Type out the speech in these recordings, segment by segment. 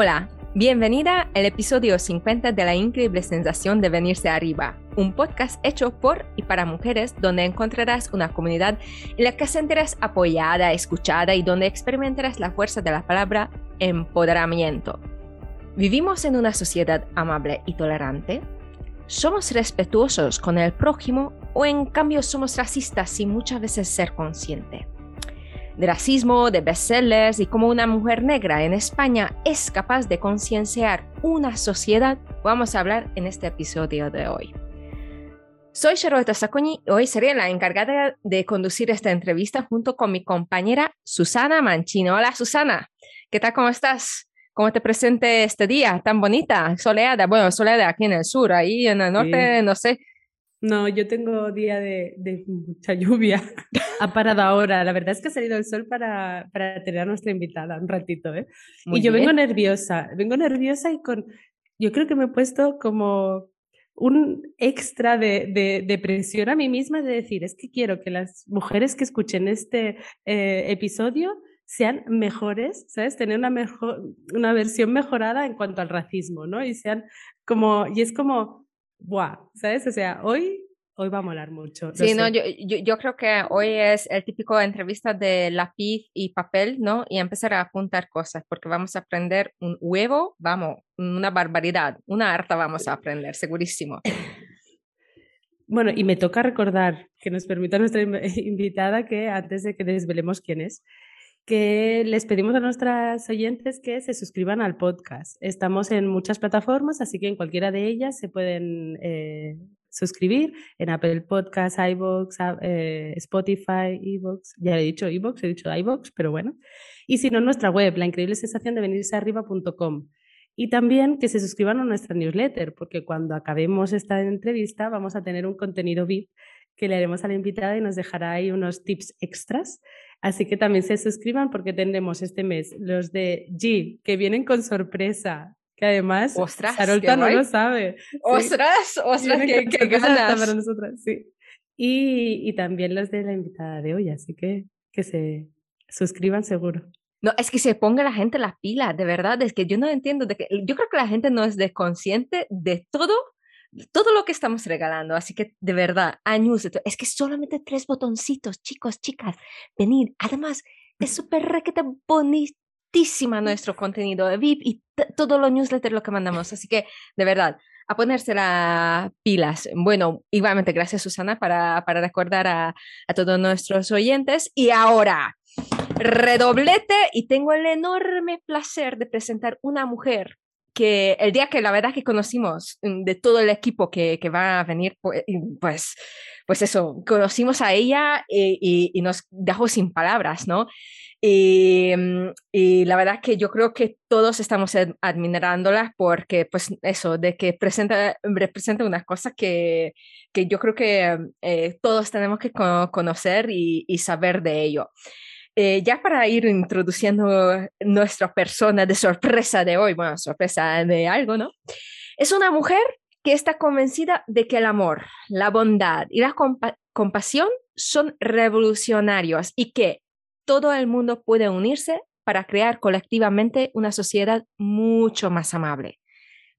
Hola, bienvenida al episodio 50 de La increíble sensación de venirse arriba, un podcast hecho por y para mujeres donde encontrarás una comunidad en la que sentirás apoyada, escuchada y donde experimentarás la fuerza de la palabra empoderamiento. ¿Vivimos en una sociedad amable y tolerante? ¿Somos respetuosos con el prójimo o en cambio somos racistas sin muchas veces ser consciente? De racismo, de bestsellers y cómo una mujer negra en España es capaz de concienciar una sociedad, vamos a hablar en este episodio de hoy. Soy Charlotte Sacconi y hoy seré la encargada de conducir esta entrevista junto con mi compañera Susana Manchino. Hola Susana, ¿qué tal? ¿Cómo estás? ¿Cómo te presente este día tan bonita, soleada? Bueno, soleada aquí en el sur, ahí en el norte, no sé, no, yo tengo día de, mucha lluvia. ha parado ahora. La verdad es que ha salido el sol para, para tener a nuestra invitada un ratito. ¿eh? y yo vengo nerviosa, vengo nerviosa y con, yo creo que me he puesto como un extra de, de, presión a mí misma de decir, es que quiero que las mujeres que escuchen este eh, episodio sean mejores, ¿sabes? Tener una, mejor, una versión mejorada en cuanto al racismo, ¿no? Y sean como, y es como, ¡buah! ¿Sabes? O sea, hoy, hoy va a molar mucho. Sí, no, yo, yo, creo que hoy es el típico entrevista de lápiz y papel, ¿no? Y empezar a apuntar cosas, porque vamos a aprender un huevo, vamos, una barbaridad, una harta vamos a aprender, segurísimo. Bueno, y me toca recordar que nos permita nuestra invitada que antes de que desvelemos quién es, que les pedimos a nuestras oyentes que se suscriban al podcast. Estamos en muchas plataformas, así que en cualquiera de ellas se pueden eh, suscribir en Apple Podcasts, iVoox, eh, Spotify, iVoox. Ya he dicho iVoox, he dicho iVoox, pero bueno. Y si no, en nuestra web, la increíble sensación de venirse arriba.com. Y también que se suscriban a nuestra newsletter, porque cuando acabemos esta entrevista vamos a tener un contenido VIP que le haremos a la invitada y nos dejará ahí unos tips extras Así que también se suscriban porque tendremos este mes los de G, que vienen con sorpresa, que además ostras, Sarolta no lo sabe. Ostras, ostras, qué, qué ganas. Para nosotras, sí. Y, y, también los de la invitada de hoy, así que que se suscriban seguro. No, es que se ponga la gente la pila, de verdad, es que yo no entiendo, de que, yo creo que la gente no es desconsciente de todo todo lo que estamos regalando. Así que de verdad, años, es que solamente tres botoncitos, chicos, chicas, venid. Además, es súper requete bonitísima nuestro contenido de VIP y todo lo newsletter lo que mandamos. Así que de verdad, a ponerse las pilas. Bueno, igualmente, gracias Susana para, para recordar a, a todos nuestros oyentes. Y ahora, redoblete y tengo el enorme placer de presentar una mujer que el día que la verdad que conocimos mm, de todo el equipo que, que va a venir, pues, pues, eso, conocimos a ella y, y, nos dejó sin palabras, ¿no? Y, mm, y, la verdad que yo creo que todos estamos admirándola porque, pues eso, de que presenta, representa una cosa que, que yo creo que eh, todos tenemos que conocer y, y saber de ello. Eh, ya para ir introduciendo nuestra persona de sorpresa de hoy, bueno, sorpresa de algo, ¿no? Es una mujer que está convencida de que el amor, la bondad y la compasión son revolucionarios y que todo el mundo puede unirse para crear colectivamente una sociedad mucho más amable.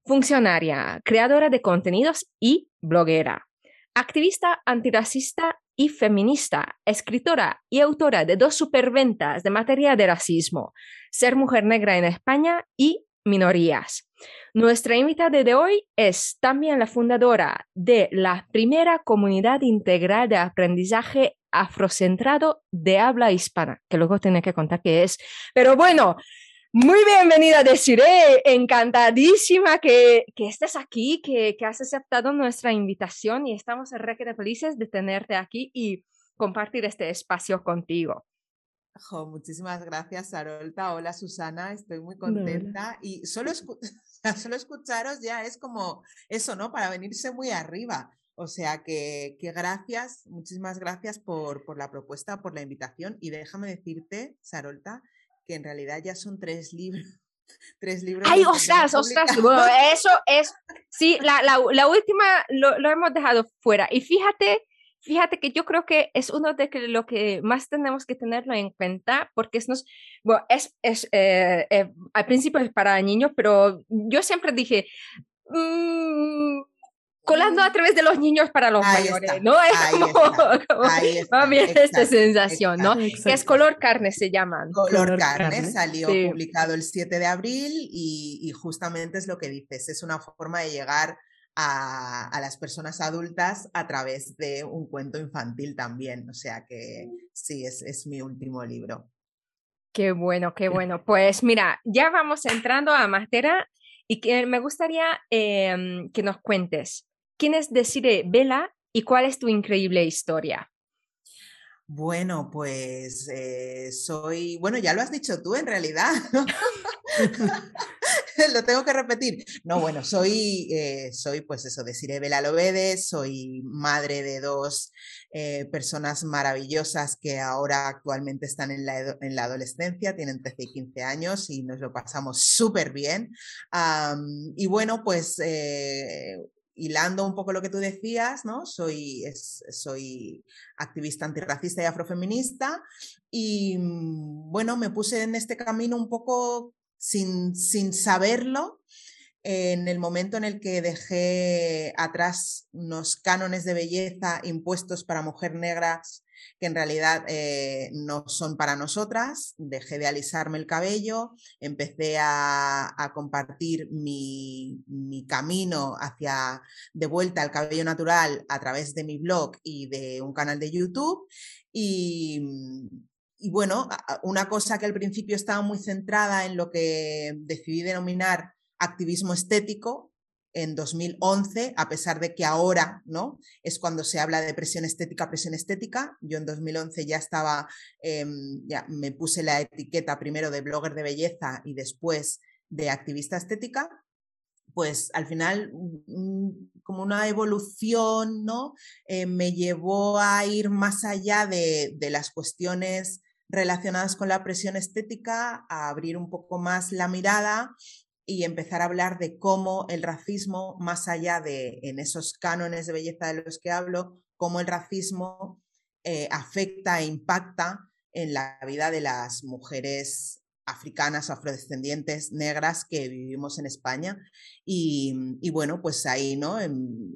Funcionaria, creadora de contenidos y bloguera. Activista antirracista y feminista, escritora y autora de dos superventas de materia de racismo, Ser mujer negra en España y Minorías. Nuestra invitada de hoy es también la fundadora de la primera comunidad integral de aprendizaje afrocentrado de habla hispana, que luego tiene que contar qué es. Pero bueno, muy bienvenida, Desiree. Encantadísima que, que estés aquí, que, que, has aceptado nuestra invitación y estamos re felices de tenerte aquí y compartir este espacio contigo. muchísimas gracias, Sarolta. Hola, Susana. Estoy muy contenta y solo, solo escucharos ya es como eso, ¿no? Para venirse muy arriba. O sea que, que gracias, muchísimas gracias por, por la propuesta, por la invitación y déjame decirte, Sarolta, que en realidad ya son tres libros. Tres libros. ¡Ay, ostras, ostras! eso es. Sí, la, la, la última lo, lo, hemos dejado fuera. Y fíjate fíjate que yo creo que es uno de lo que más tenemos que tenerlo en cuenta porque es, nos, bueno, es, es eh, eh, al principio es para niños, pero yo siempre dije, mmm, colando a través de los niños para los mayores, ¿no? Es ahí como, está, esta sensación, ¿no? Que es color carne, se llaman. Color, carne, salió publicado el 7 de abril y, justamente es lo que dices, es una forma de llegar a, a, las personas adultas a través de un cuento infantil también, o sea que sí, es, es mi último libro. Qué bueno, qué bueno. Pues mira, ya vamos entrando a materia y que me gustaría em, que nos cuentes ¿Quién es Desire Vela y cuál es tu increíble historia? Bueno, pues eh, soy, bueno, ya lo has dicho tú en realidad, lo tengo que repetir. No, bueno, soy, eh, soy pues eso, Desire Vela Lovedes, soy madre de dos eh, personas maravillosas que ahora actualmente están en la, en la, adolescencia, tienen 13 y 15 años y nos lo pasamos súper bien. y bueno, pues hilando un poco lo que tú decías, ¿no? Soy, soy activista antirracista y afrofeminista y mm, bueno, me puse en este camino un poco sin, sin saberlo en el momento en el que dejé atrás unos cánones de belleza impuestos para mujeres negras que en realidad eh, no son para nosotras, dejé de alisarme el cabello, empecé a, compartir mi, camino hacia de vuelta al cabello natural a través de mi blog y de un canal de YouTube. Y, y bueno, una cosa que al principio estaba muy centrada en lo que decidí denominar activismo estético, en 2011, a pesar de que ahora ¿no? es cuando se habla de presión estética, presión estética. Yo en 2011 ya estaba, em, ya me puse la etiqueta primero de blogger de belleza y después de activista estética. Pues al final, como una evolución, ¿no? Eh, me llevó a ir más allá de, de las cuestiones relacionadas con la presión estética, a abrir un poco más la mirada y empezar a hablar de cómo el racismo, más allá de en esos cánones de belleza de los que hablo, cómo el racismo eh, afecta e impacta en la vida de las mujeres africanas, afrodescendientes, negras que vivimos en España. Y, bueno, pues ahí, ¿no?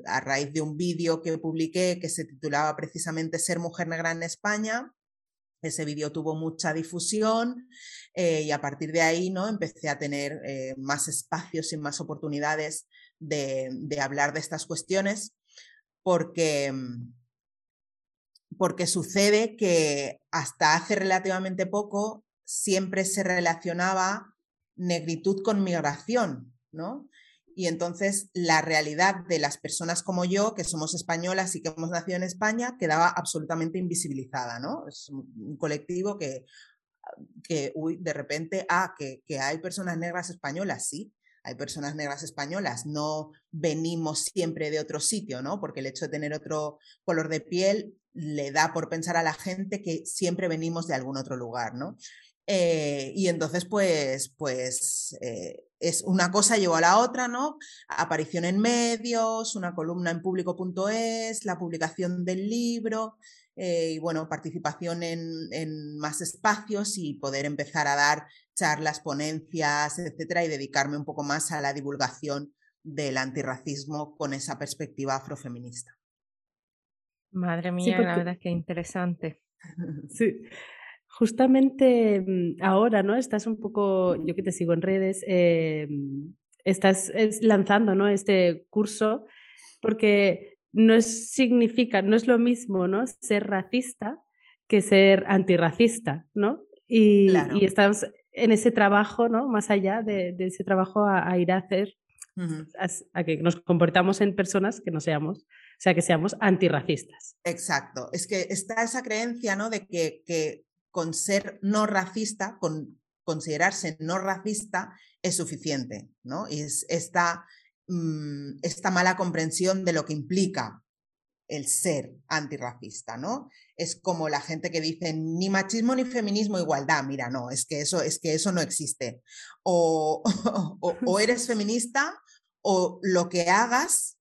a raíz de un vídeo que publiqué que se titulaba precisamente Ser mujer negra en España, ese vídeo tuvo mucha difusión eh, y a partir de ahí ¿no? empecé a tener eh, más espacios y más oportunidades de, hablar de estas cuestiones porque, porque sucede que hasta hace relativamente poco siempre se relacionaba negritud con migración, ¿no? Y entonces la realidad de las personas como yo, que somos españolas y que hemos nacido en España, quedaba absolutamente invisibilizada, ¿no? Es un colectivo que, que uy, de repente, ah, que, que hay personas negras españolas, sí, hay personas negras españolas, no venimos siempre de otro sitio, ¿no? Porque el hecho de tener otro color de piel le da por pensar a la gente que siempre venimos de algún otro lugar, ¿no? Eh, y entonces, pues, pues eh, es una cosa llevó a la otra, ¿no? Aparición en medios, una columna en público.es, la publicación del libro eh, y, bueno, participación en, más espacios y poder empezar a dar charlas, ponencias, etcétera, y dedicarme un poco más a la divulgación del antirracismo con esa perspectiva afrofeminista. Madre mía, la verdad que interesante. Sí, Justamente mm, ahora, ¿no? Estás un poco, yo que te sigo en redes, eh, estás lanzando, ¿no? Este curso porque no es, significa, no es lo mismo, ¿no? Ser racista que ser antirracista, ¿no? Y, y estamos en ese trabajo, ¿no? Más allá de, ese trabajo a, ir a hacer, a, que nos comportamos en personas que no seamos, o sea, que seamos antirracistas. Exacto. Es que está esa creencia, ¿no? De que, que con ser no racista, con considerarse no racista, es suficiente, ¿no? Y es esta, mm, esta mala comprensión de lo que implica el ser antirracista, ¿no? Es como la gente que dice ni machismo ni feminismo igualdad, mira, no, es que eso, es que eso no existe. O, o eres feminista o lo que hagas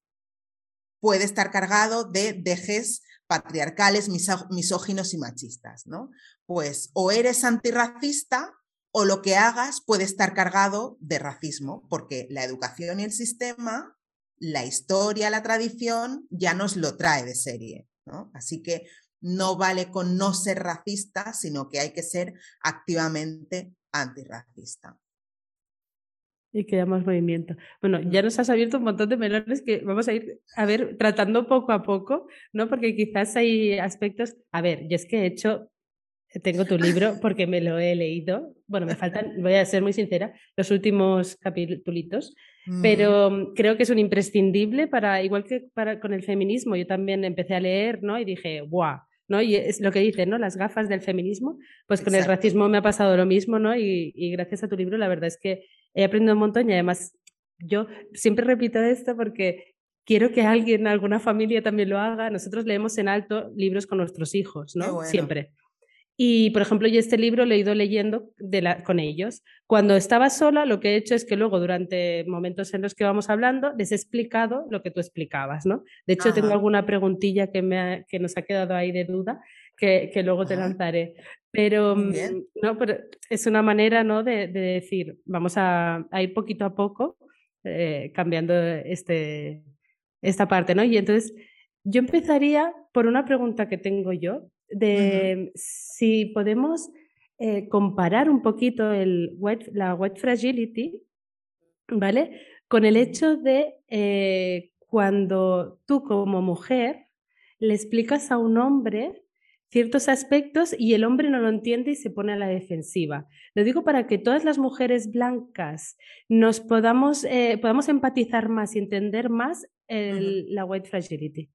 puede estar cargado de dejes patriarcales, misóginos y machistas, ¿no? Pues o eres antirracista o lo que hagas puede estar cargado de racismo, porque la educación y el sistema, la historia, la tradición ya nos lo trae de serie. Así que no vale con no ser racista, sino que hay que ser activamente antirracista. Y que más movimiento. Bueno, ya nos has abierto un montón de melones que vamos a ir a ver tratando poco a poco, ¿no? Porque quizás hay aspectos. A ver, yo es que he hecho, tengo tu libro porque me lo he leído. Bueno, me faltan, voy a ser muy sincera, los últimos capítulos, pero creo que es un imprescindible para, igual que para con el feminismo, yo también empecé a leer, ¿no? Y dije, ¡guau! ¿no? Y es lo que dicen, ¿no? Las gafas del feminismo. Pues con el racismo me ha pasado lo mismo, ¿no? Y, y, gracias a tu libro, la verdad es que he aprendido un montón y además yo siempre repito esto porque quiero que alguien, alguna familia también lo haga. Nosotros leemos en alto libros con nuestros hijos, ¿no? Siempre. Y, por ejemplo, yo este libro lo he ido leyendo de la, con ellos. Cuando estaba sola, lo que he hecho es que luego, durante momentos en los que vamos hablando, les he explicado lo que tú explicabas, ¿no? De hecho, tengo alguna preguntilla que, me que nos ha quedado ahí de duda que, que luego te lanzaré. Pero, mm, no, pero es una manera, ¿no? De, de decir, vamos a, a, ir poquito a poco eh, cambiando este, esta parte, ¿no? Y entonces, yo empezaría por una pregunta que tengo yo, de si podemos eh, comparar un poquito el la white fragility, ¿vale? Con el hecho de eh, cuando tú como mujer le explicas a un hombre ciertos aspectos y el hombre no lo entiende y se pone a la defensiva. Lo digo para que todas las mujeres blancas nos podamos, eh, podamos empatizar más y entender más la white fragility.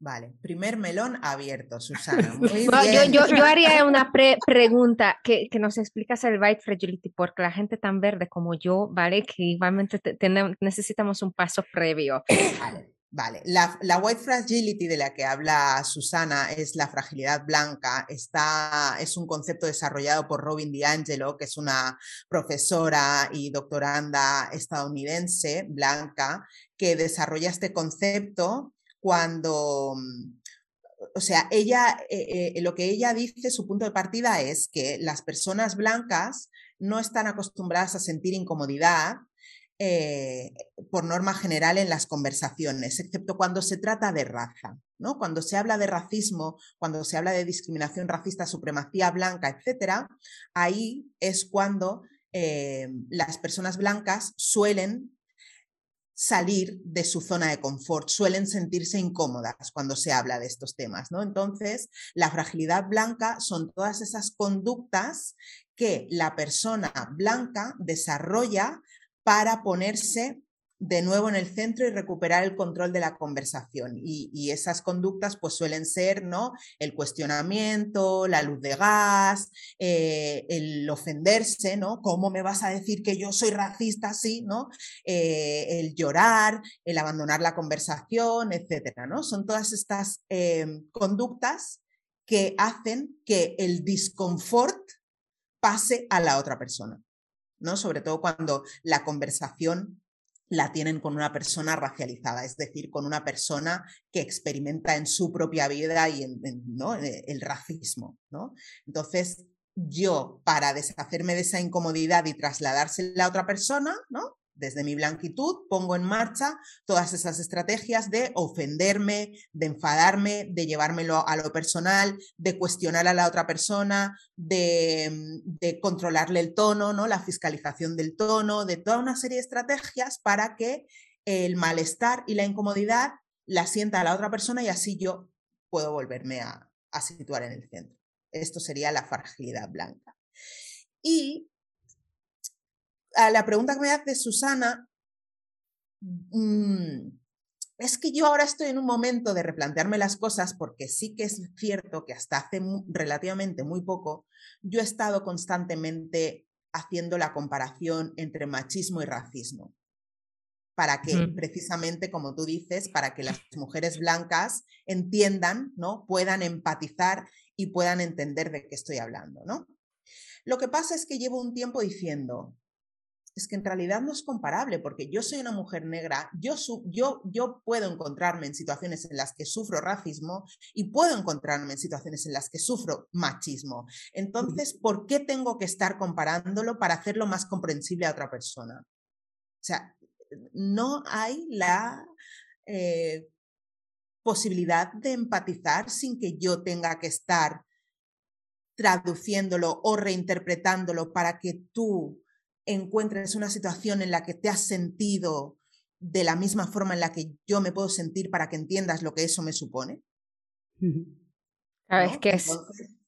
Vale, primer melón abierto, Susana. Yo, haría una pregunta que, que, nos explicas el white fragility, porque la gente tan verde como yo, ¿vale? Que igualmente necesitamos un paso previo. Vale, vale. La, la, white fragility de la que habla Susana es la fragilidad blanca. Está, es un concepto desarrollado por Robin DiAngelo, que es una profesora y doctoranda estadounidense blanca, que desarrolla este concepto cuando, o sea, ella, eh, eh, lo que ella dice, su punto de partida es que las personas blancas no están acostumbradas a sentir incomodidad eh, por norma general en las conversaciones, excepto cuando se trata de raza. ¿no? Cuando se habla de racismo, cuando se habla de discriminación racista, supremacía blanca, etc., ahí es cuando las personas blancas suelen salir de su zona de confort, suelen sentirse incómodas cuando se habla de estos temas, ¿no? Entonces, la fragilidad blanca son todas esas conductas que la persona blanca desarrolla para ponerse de nuevo en el centro y recuperar el control de la conversación. Y, esas conductas pues suelen ser ¿no? el cuestionamiento, la luz de gas, eh, el ofenderse, ¿no? ¿Cómo me vas a decir que yo soy racista así? ¿no? Eh, el llorar, el abandonar la conversación, etcétera, ¿no? Son todas estas eh, conductas que hacen que el disconfort pase a la otra persona. ¿no? Sobre todo cuando la conversación la tienen con una persona racializada, es decir, con una persona que experimenta en su propia vida y en, ¿no? Eh, el racismo. ¿no? Entonces, yo, para deshacerme de esa incomodidad y trasladársela a otra persona, ¿no? Desde mi blanquitud pongo en marcha todas esas estrategias de ofenderme, de enfadarme, de llevármelo a lo personal, de cuestionar a la otra persona, de, de, controlarle el tono, ¿no? la fiscalización del tono, de toda una serie de estrategias para que el malestar y la incomodidad la sienta a la otra persona y así yo puedo volverme a, a situar en el centro. Esto sería la fragilidad blanca. Y a la pregunta que me hace Susana, mm, es que yo ahora estoy en un momento de replantearme las cosas porque sí que es cierto que hasta hace relativamente muy poco yo he estado constantemente haciendo la comparación entre machismo y racismo. Para que, precisamente, como tú dices, para que las mujeres blancas entiendan, ¿no? Puedan empatizar y puedan entender de qué estoy hablando, ¿no? Lo que pasa es que llevo un tiempo diciendo, es que en realidad no es comparable, porque yo soy una mujer negra, yo, yo, yo puedo encontrarme en situaciones en las que sufro racismo y puedo encontrarme en situaciones en las que sufro machismo. Entonces, ¿por qué tengo que estar comparándolo para hacerlo más comprensible a otra persona? O sea, no hay la eh, posibilidad de empatizar sin que yo tenga que estar traduciéndolo o reinterpretándolo para que tú encuentres una situación en la que te has sentido de la misma forma en la que yo me puedo sentir para que entiendas lo que eso me supone. Es que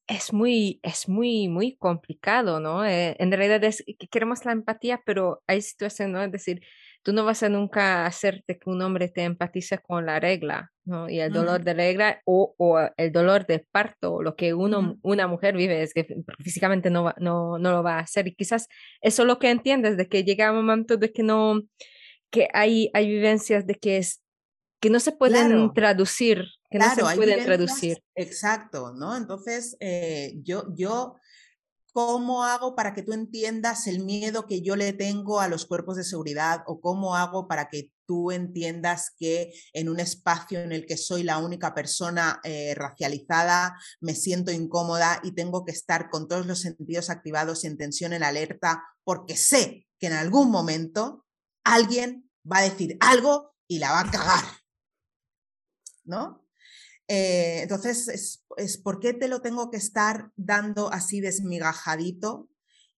es, muy, es muy, muy complicado, ¿no? Eh, en realidad es que queremos la empatía, pero hay situaciones, ¿no? Es decir, tú no vas a nunca hacerte que un hombre te empatice con la regla, ¿no? Y el dolor de regla o, o, el dolor de parto, lo que uno, una mujer vive es que físicamente no, no, no lo va a hacer. Y quizás eso es lo que entiendes, de que llega un momento de que no, que hay, hay vivencias de que es que no se pueden traducir, que no se pueden traducir. Exacto, ¿no? Entonces, eh, yo, yo ¿Cómo hago para que tú entiendas el miedo que yo le tengo a los cuerpos de seguridad? ¿O cómo hago para que tú entiendas que en un espacio en el que soy la única persona eh, racializada me siento incómoda y tengo que estar con todos los sentidos activados y en tensión en alerta porque sé que en algún momento alguien va a decir algo y la va a cagar? ¿No? Eh, entonces, es, ¿por qué te lo tengo que estar dando así desmigajadito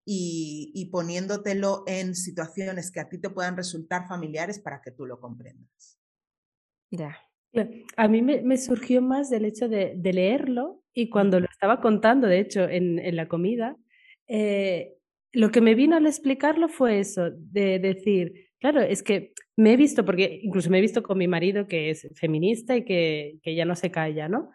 y, poniéndotelo en situaciones que a ti te puedan resultar familiares para que tú lo comprendas? Ya. A mí me, surgió más del hecho de, leerlo y cuando lo estaba contando, de hecho, en, la comida, eh, lo que me vino al explicarlo fue eso, de decir, Claro, es que me he visto, porque incluso me he visto con mi marido que es feminista y que, que ya no se calla, ¿no?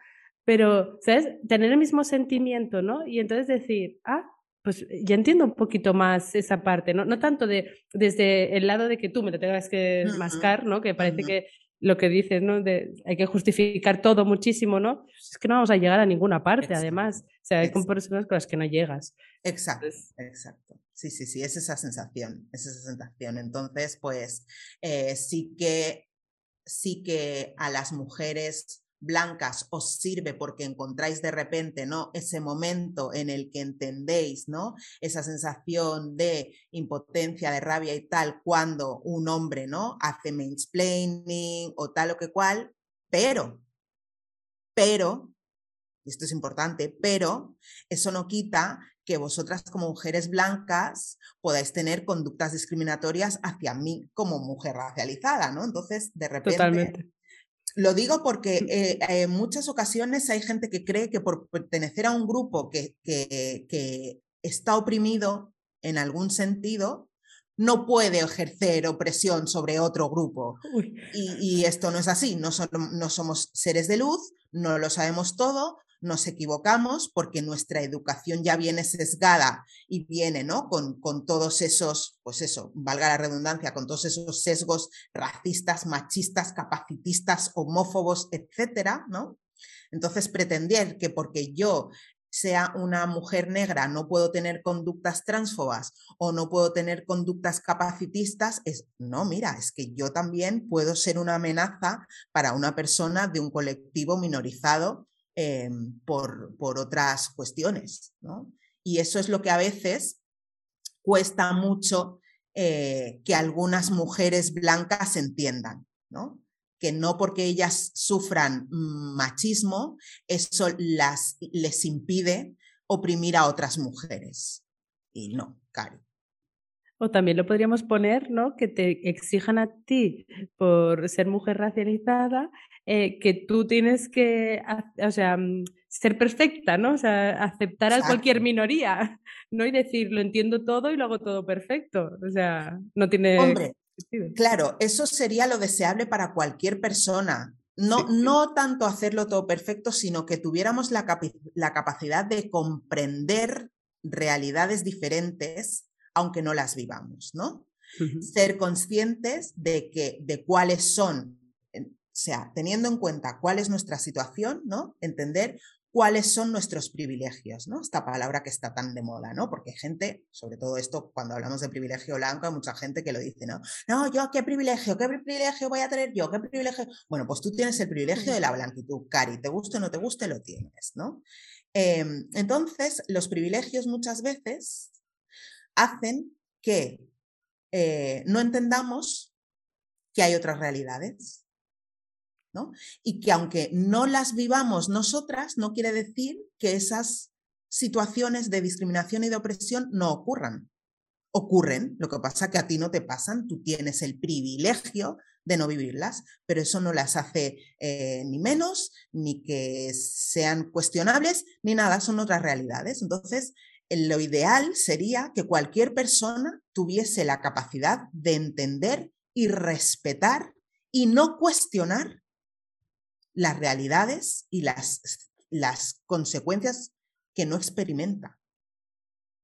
Pero, ¿sabes? Tener el mismo sentimiento, ¿no? Y entonces decir, ah, pues ya entiendo un poquito más esa parte, ¿no? No tanto de, desde el lado de que tú me lo tengas que mascar, ¿no? Que parece que lo que dices, ¿no? De, hay que justificar todo muchísimo, ¿no? Es que no vamos a llegar a ninguna parte, además. O sea, hay personas con las que no llegas. Exacto, exacto. Sí, sí, sí, es esa sensación, es esa sensación. Entonces, pues eh, sí que sí que a las mujeres blancas os sirve porque encontráis de repente, ¿no? Ese momento en el que entendéis, ¿no? Esa sensación de impotencia, de rabia y tal, cuando un hombre, ¿no? Hace mansplaining o tal o que cual, pero, pero, esto es importante, pero eso no quita que vosotras como mujeres blancas podáis tener conductas discriminatorias hacia mí como mujer racializada, ¿no? Entonces, de repente... Totalmente. Lo digo porque mm. eh, en muchas ocasiones hay gente que cree que por pertenecer a un grupo que, que, está oprimido en algún sentido, no puede ejercer opresión sobre otro grupo. Y, esto no es así, no, no somos seres de luz, no lo sabemos todo, nos equivocamos porque nuestra educación ya viene sesgada y viene, ¿no? Con, con, todos esos, pues eso, valga la redundancia, con todos esos sesgos racistas, machistas, capacitistas, homófobos, etcétera, ¿no? Entonces, pretender que porque yo sea una mujer negra, no puedo tener conductas transfobas o no puedo tener conductas capacitistas, es, no, mira, es que yo también puedo ser una amenaza para una persona de un colectivo minorizado Em, por, por, otras cuestiones. ¿no? Y eso es lo que a veces cuesta mucho eh, que algunas mujeres blancas entiendan, ¿no? Que no porque ellas sufran machismo, eso las, les impide oprimir a otras mujeres. Y no, Cari. O también lo podríamos poner, ¿no? Que te exijan a ti por ser mujer racializada, eh, que tú tienes que, o sea, mm, ser perfecta, ¿no? O sea, aceptar a cualquier minoría, ¿no? Y decir, lo entiendo todo y lo hago todo perfecto. O sea, no tiene... Hombre, claro, eso sería lo deseable para cualquier persona. No, no tanto hacerlo todo perfecto, sino que tuviéramos la, la capacidad de comprender realidades diferentes aunque no las vivamos, ¿no? Ser conscientes de que de cuáles son, o sea, teniendo en cuenta cuál es nuestra situación, ¿no? Entender cuáles son nuestros privilegios, ¿no? Esta palabra que está tan de moda, ¿no? Porque hay gente, sobre todo esto, cuando hablamos de privilegio blanco, hay mucha gente que lo dice, ¿no? No, yo qué privilegio, qué privilegio voy a tener yo, qué privilegio. Bueno, pues tú tienes el privilegio de la blanquitud, Cari, te guste o no te guste, lo tienes, ¿no? Em, entonces, los privilegios muchas veces hacen que eh, no entendamos que hay otras realidades. Y que aunque no las vivamos nosotras, no quiere decir que esas situaciones de discriminación y de opresión no ocurran. Ocurren, lo que pasa que a ti no te pasan, tú tienes el privilegio de no vivirlas, pero eso no las hace eh, ni menos, ni que sean cuestionables, ni nada, son otras realidades. Entonces, lo ideal sería que cualquier persona tuviese la capacidad de entender y respetar y no cuestionar las realidades y las, las consecuencias que no experimenta.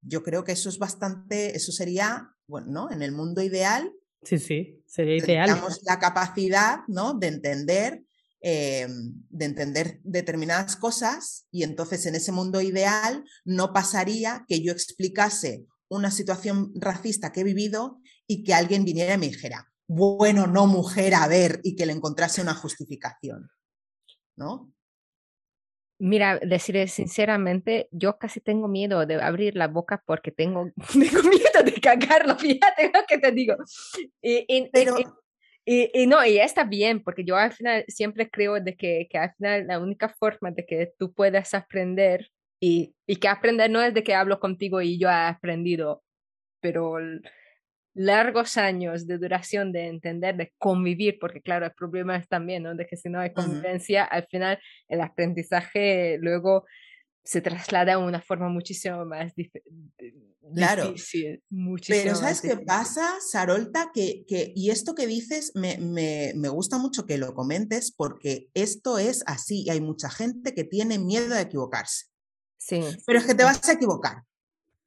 Yo creo que eso es bastante, eso sería, bueno, ¿no? En el mundo ideal. Sí, sí, sería ideal. Tenemos la capacidad, ¿no? De entender, eh, de entender determinadas cosas y entonces en ese mundo ideal no pasaría que yo explicase una situación racista que he vivido y que alguien viniera y me dijera, bueno, no mujer, a ver, y que le encontrase una justificación. ¿No? Mira, deciré sinceramente, yo casi tengo miedo de abrir la boca porque tengo, miedo de cagarlo, fíjate lo que te digo. Y, Pero... y, no, y está bien, porque yo al final siempre creo de que, que al final la única forma de que tú puedas aprender y, y que aprender no es de que hablo contigo y yo he aprendido, pero largos años de duración de entender, de convivir, porque claro, el problema es también, ¿no? De que si no hay convivencia, al final el aprendizaje luego se traslada a una forma muchísimo más claro. difícil. Pero ¿sabes qué pasa, Sarolta? Que, que, y esto que dices me, me, me, gusta mucho que lo comentes porque esto es así y hay mucha gente que tiene miedo de equivocarse. Sí. Pero es que te vas a equivocar.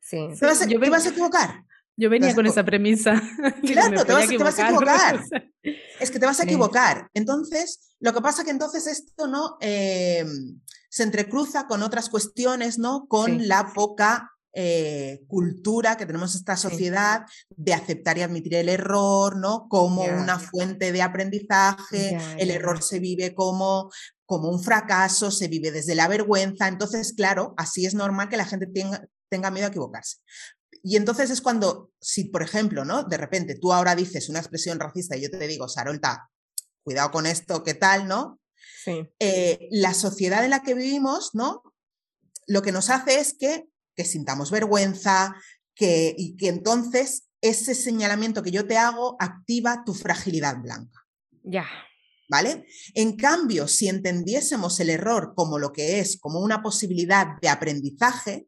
Sí. Te vas a, te vas a equivocar. Yo venía con esa premisa. Claro, te vas, a equivocar. Es que te vas a equivocar. Entonces, lo que pasa que entonces esto no em, se entrecruza con otras cuestiones, ¿no? Con la poca eh, cultura que tenemos en esta sociedad de aceptar y admitir el error, ¿no? Como una fuente de aprendizaje, el error se vive como, como un fracaso, se vive desde la vergüenza. Entonces, claro, así es normal que la gente tenga, tenga miedo a equivocarse. Y entonces es cuando, si por ejemplo, ¿no? De repente tú ahora dices una expresión racista y yo te digo, Sarolta, cuidado con esto, ¿qué tal, no? Sí. Eh, la sociedad en la que vivimos, ¿no? Lo que nos hace es que, que sintamos vergüenza, que, y que entonces ese señalamiento que yo te hago activa tu fragilidad blanca. Ya. ¿Vale? En cambio, si entendiésemos el error como lo que es, como una posibilidad de aprendizaje,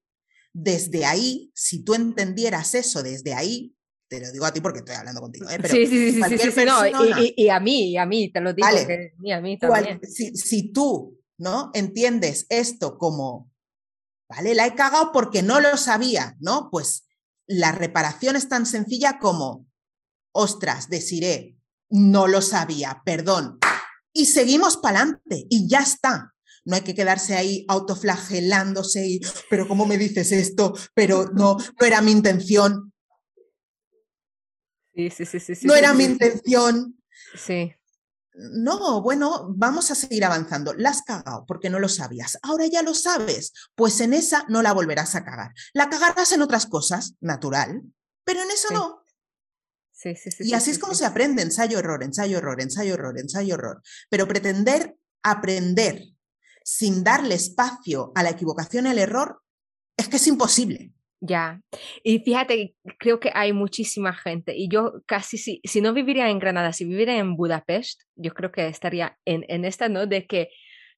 desde ahí, si tú entendieras eso desde ahí, te lo digo a ti porque estoy hablando contigo, ¿eh? pero sí, sí, sí, sí, sí no, y, a mí, y a mí, te lo digo, que, y a mí también. si, si, tú, ¿no? Entiendes esto como, vale, la he cagado porque no lo sabía, ¿no? Pues la reparación es tan sencilla como, ostras, deciré, no lo sabía, perdón. Y seguimos para adelante y ya está. No hay que quedarse ahí autoflagelándose y, pero ¿cómo me dices esto? Pero no, no era mi intención. Sí, sí, sí, sí. No era mi intención. Sí. No, bueno, vamos a seguir avanzando. La has cagado porque no lo sabías. Ahora ya lo sabes. Pues en esa no la volverás a cagar. La cagarás en otras cosas, natural, pero en eso no. Sí, sí, sí. Y así es como se aprende, ensayo, error, ensayo, error, ensayo, error, ensayo, error. Pero pretender aprender sin darle espacio a la equivocación al error, es que es imposible. Ya, y fíjate, creo que hay muchísima gente, y yo casi si, si no viviría en Granada, si viviera en Budapest, yo creo que estaría en, en esta, ¿no? De que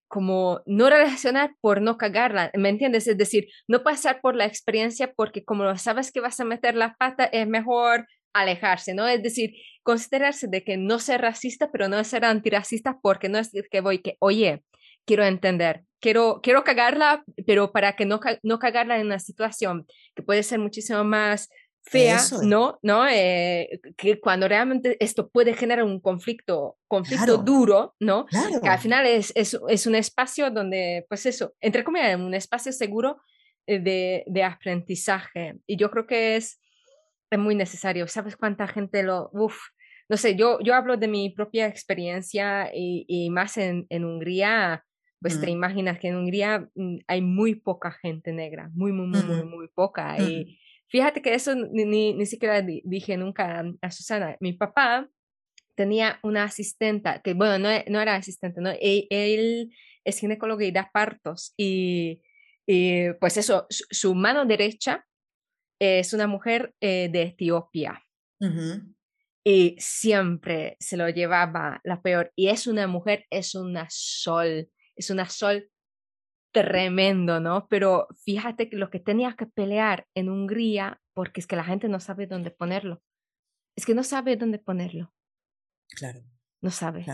como no relacionar por no cagarla, ¿me entiendes? Es decir, no pasar por la experiencia porque como sabes que vas a meter la pata, es mejor alejarse, ¿no? Es decir, considerarse de que no ser racista, pero no ser antirracista porque no es que voy que, oye, quiero entender, quiero, quiero cagarla, pero para que no, no cagarla en una situación que puede ser muchísimo más fea, ¿no? ¿no? Eh, que cuando realmente esto puede generar un conflicto, conflicto duro, ¿no? Que al final es, es, es, un espacio donde, pues eso, entre comillas, un espacio seguro eh, de, de aprendizaje. Y yo creo que es, es muy necesario. ¿Sabes cuánta gente lo... Uf, no sé, yo, yo hablo de mi propia experiencia y, y más en, en Hungría, pues te mm. imaginas que en Hungría mm, hay muy poca gente negra, muy, muy, muy, muy, muy poca. Y fíjate que eso ni, ni, siquiera dije nunca a Susana. Mi papá tenía una asistenta, que bueno, no, no era asistente, ¿no? E, él, es ginecólogo y da partos. Y, y pues eso, su, mano derecha es una mujer eh, de Etiopía. Y siempre se lo llevaba la peor. Y es una mujer, es una sol es un sol tremendo, ¿no? Pero fíjate que lo que tenía que pelear en Hungría, porque es que la gente no sabe dónde ponerlo. Es que no sabe dónde ponerlo. Claro. No sabe.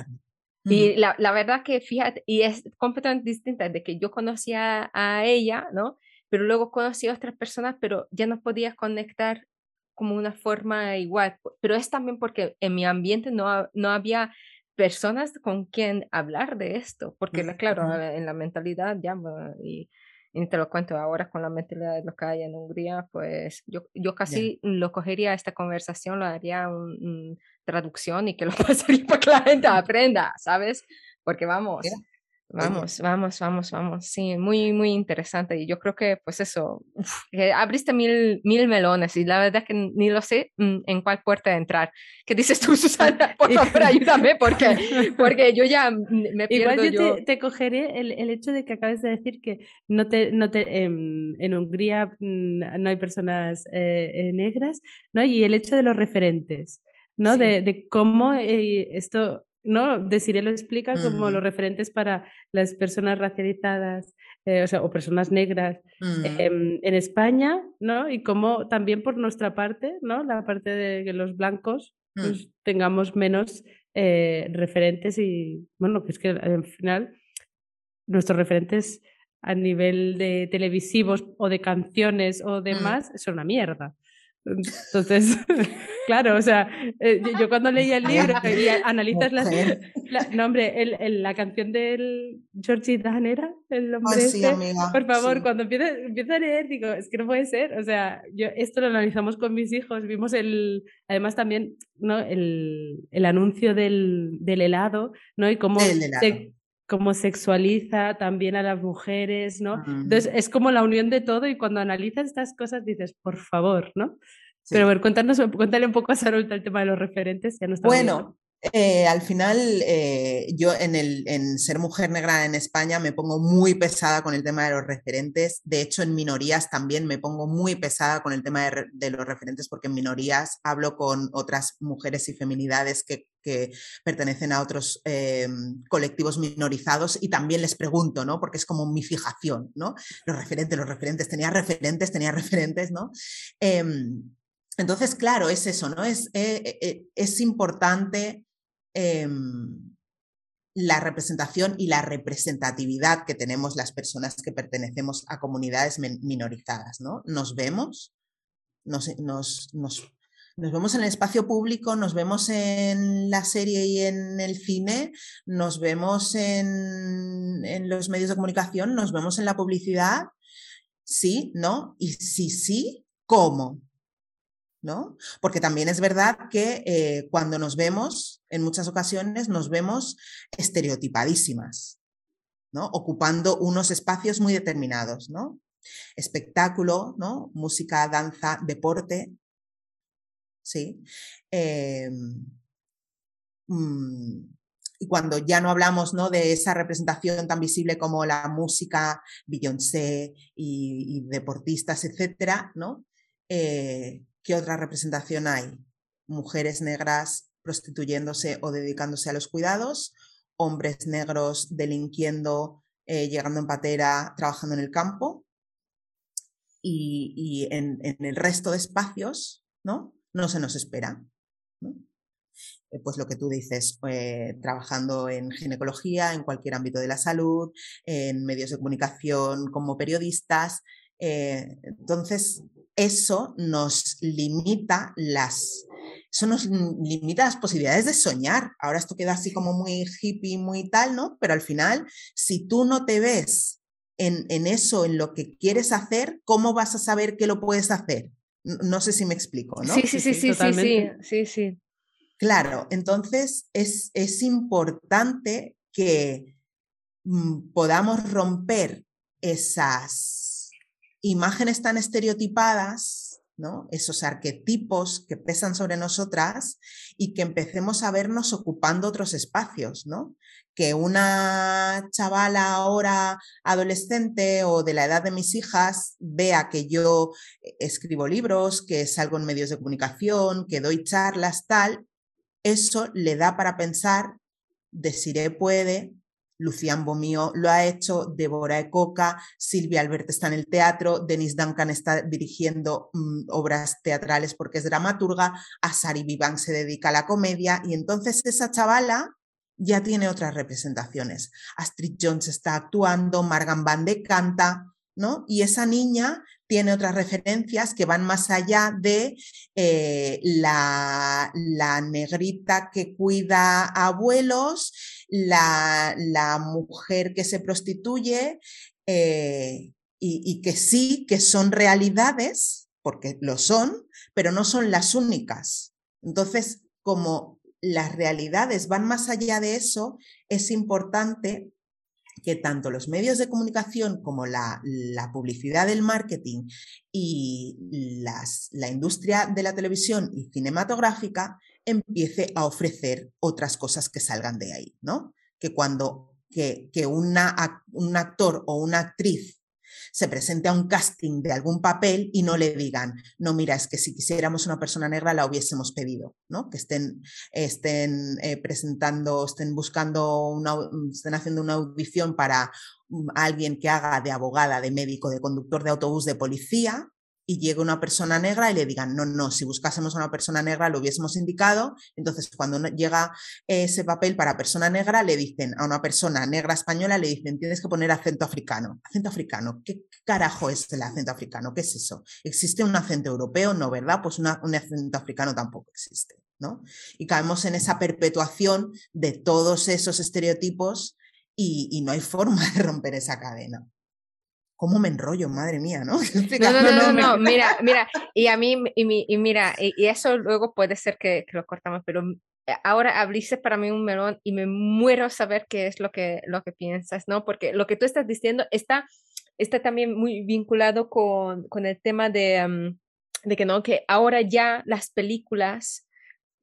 Y la, la, verdad que fíjate, y es completamente distinta de que yo conocía a ella, ¿no? Pero luego conocí a otras personas, pero ya no podía conectar como una forma igual. Pero es también porque en mi ambiente no, no había personas con quien hablar de esto, porque claro, en la mentalidad ya, y, y, te lo cuento ahora con la mentalidad de lo que hay en Hungría, pues yo, yo casi lo cogería esta conversación, lo haría un, traducción y que lo pasaría para que la gente aprenda, ¿sabes? Porque vamos. Vamos, vamos, vamos, vamos. Sí, muy, muy interesante. Y yo creo que, pues eso, que abriste mil, mil melones y la verdad es que ni lo sé mm, en cuál puerta entrar. ¿Qué dices tú, Susana? Por favor, ayúdame porque, porque yo ya me pierdo. Igual yo, Te, cogeré el, el, hecho de que acabas de decir que no te, no te, en, Hungría mm, no hay personas eh, eh, negras, ¿no? Y el hecho de los referentes. ¿no? De, de, cómo eh, esto ¿no? Desiree lo explica como los referentes para las personas racializadas eh, o, sea, o, personas negras em, en España, ¿no? Y cómo también por nuestra parte, ¿no? La parte de que los blancos pues, mm. tengamos menos eh, referentes y, bueno, que es que al final nuestros referentes a nivel de televisivos o de canciones o mm. demás son una mierda. Entonces, claro, o sea, eh, yo cuando leía el libro y analizas las... La, no, hombre, el, la canción del Georgie Dan era el hombre este, por favor, cuando empiezo, empiezo, a leer digo, es que no puede ser, o sea, yo esto lo analizamos con mis hijos, vimos el, además también, ¿no? El, el anuncio del, del helado, ¿no? Y cómo se, cómo sexualiza también a las mujeres, ¿no? Entonces es como la unión de todo y cuando analizas estas cosas dices, por favor, ¿no? Pero bueno, cuéntanos, cuéntale un poco a Sarolta el tema de los referentes. Ya no bueno, eh, al final, eh, yo en, el, en ser mujer negra en España me pongo muy pesada con el tema de los referentes. De hecho, en minorías también me pongo muy pesada con el tema de, los referentes, porque en minorías hablo con otras mujeres y feminidades que, que pertenecen a otros eh, colectivos minorizados y también les pregunto, ¿no? Porque es como mi fijación, ¿no? Los referentes, los referentes, tenía referentes, tenía referentes, ¿no? Em, entonces, claro, es eso, ¿no? Es, es importante Em, la representación y la representatividad que tenemos las personas que pertenecemos a comunidades minorizadas, ¿no? Nos vemos, nos, nos, nos, vemos en el espacio público, nos vemos en la serie y en el cine, nos vemos en, en los medios de comunicación, nos vemos en la publicidad, sí, ¿no? Y sí, sí, ¿cómo? ¿No? Porque también es verdad que eh, cuando nos vemos, en muchas ocasiones nos vemos estereotipadísimas, ¿no? Ocupando unos espacios muy determinados, ¿no? Espectáculo, ¿no? Música, danza, deporte, ¿sí? Em, mm, y cuando ya no hablamos ¿no? de esa representación tan visible como la música, Beyoncé y, y deportistas, etcétera, ¿no? Eh, ¿Qué otra representación hay? Mujeres negras prostituyéndose o dedicándose a los cuidados, hombres negros delinquiendo, eh, llegando en patera, trabajando en el campo. Y, en, el resto de espacios, ¿no? No se nos espera. Eh, pues lo que tú dices, eh, trabajando en ginecología, en cualquier ámbito de la salud, en medios de comunicación como periodistas. entonces, eso nos limita las, eso nos limita las posibilidades de soñar. Ahora esto queda así como muy hippie, muy tal, ¿no? Pero al final, si tú no te ves en, en eso, en lo que quieres hacer, ¿cómo vas a saber que lo puedes hacer? No sé si me explico, ¿no? Sí, sí, sí, sí, sí, sí, sí, sí. Claro, entonces es, es importante que mm, podamos romper esas imágenes tan estereotipadas, ¿no? esos arquetipos que pesan sobre nosotras y que empecemos a vernos ocupando otros espacios, ¿no? que una chavala ahora adolescente o de la edad de mis hijas vea que yo escribo libros, que salgo en medios de comunicación, que doy charlas, tal, eso le da para pensar, Desiree puede, Lucian Bomío lo ha hecho, Débora Coca, Silvia Albert está en el teatro, Denis Duncan está dirigiendo mm, obras teatrales porque es dramaturga, Asari Vivan se dedica a la comedia y entonces esa chavala ya tiene otras representaciones. Astrid Jones está actuando, Margan Van de canta, ¿no? Y esa niña tiene otras referencias que van más allá de eh, la, negrita que cuida abuelos, la, mujer que se prostituye eh, y que sí, que son realidades, porque lo son, pero no son las únicas. Entonces, como las realidades van más allá de eso, es importante que tanto los medios de comunicación como la, publicidad del marketing y la industria de la televisión y cinematográfica empiece a ofrecer otras cosas que salgan de ahí, ¿no? Que cuando que, que un actor o una actriz se presente a un casting de algún papel y no le digan, no, mira, es que si quisiéramos una persona negra la hubiésemos pedido, ¿no? Que estén, estén eh, presentando, estén buscando, una, estén haciendo una audición para mm, alguien que haga de abogada, de médico, de conductor de autobús, de policía, y llegue una persona negra y le digan, no, no, si buscásemos a una persona negra lo hubiésemos indicado. Entonces, cuando llega ese papel para persona negra, le dicen a una persona negra española, le dicen, tienes que poner acento africano. ¿Acento africano? ¿Qué carajo es el acento africano? ¿Qué es eso? ¿Existe un acento europeo? No, ¿verdad? Pues un acento africano tampoco existe, ¿no? Y caemos en esa perpetuación de todos esos estereotipos y no hay forma de romper esa cadena. ¿Cómo me enrollo? Madre mía, ¿no? No, no, no, no, mira, mira, y a mí, y, mira, y, eso luego puede ser que, lo cortamos, pero eh, ahora abriste para mí un melón y me muero saber qué es lo que, lo que piensas, ¿no? Porque lo que tú estás diciendo está, está también muy vinculado con, con el tema de, mm, de que, ¿no? Que ahora ya las películas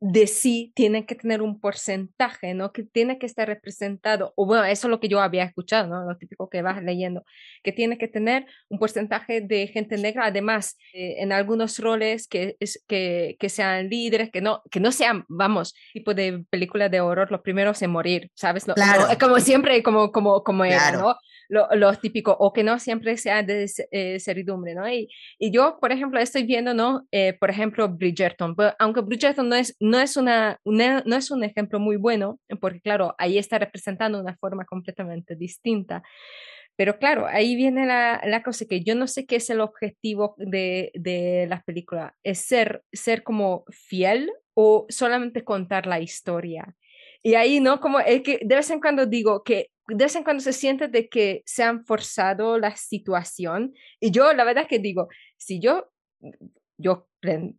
de sí tiene que tener un porcentaje, ¿no? Que tiene que estar representado, o bueno, eso es lo que yo había escuchado, ¿no? Lo típico que vas leyendo, que tiene que tener un porcentaje de gente negra, además, eh, en algunos roles que, es, que, que, sean líderes, que no, que no sean, vamos, tipo de película de horror, los primeros en morir, ¿sabes? claro. como siempre, como, como, como era, ¿no? Los típicos, o que no siempre sea de eh, servidumbre, ¿no? Y, y, yo, por ejemplo, estoy viendo, ¿no? Eh, por ejemplo, Bridgerton, aunque Bridgerton no es, no, es una, no es un ejemplo muy bueno, porque claro, ahí está representando una forma completamente distinta. Pero claro, ahí viene la, la, cosa que yo no sé qué es el objetivo de, de la película. ¿Es ser, ser como fiel o solamente contar la historia? Y ahí, ¿no? Como es que de vez en cuando digo que de vez en cuando se siente de que se han forzado la situación. Y yo, la verdad que digo, si yo, yo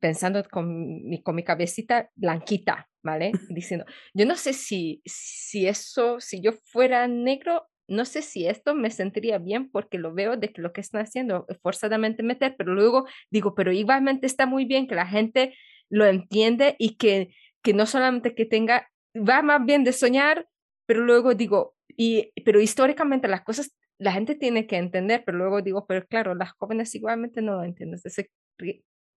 pensando con mi, con mi cabecita blanquita, ¿vale? Diciendo, yo no sé si, si eso, si yo fuera negro, no sé si esto me sentiría bien porque lo veo de que lo que están haciendo es forzadamente meter, pero luego digo, pero igualmente está muy bien que la gente lo entiende y que, que no solamente que tenga, va más bien de soñar, pero luego digo, y, pero históricamente las cosas la gente tiene que entender, pero luego digo, pero claro, las jóvenes igualmente no lo entienden. Entonces,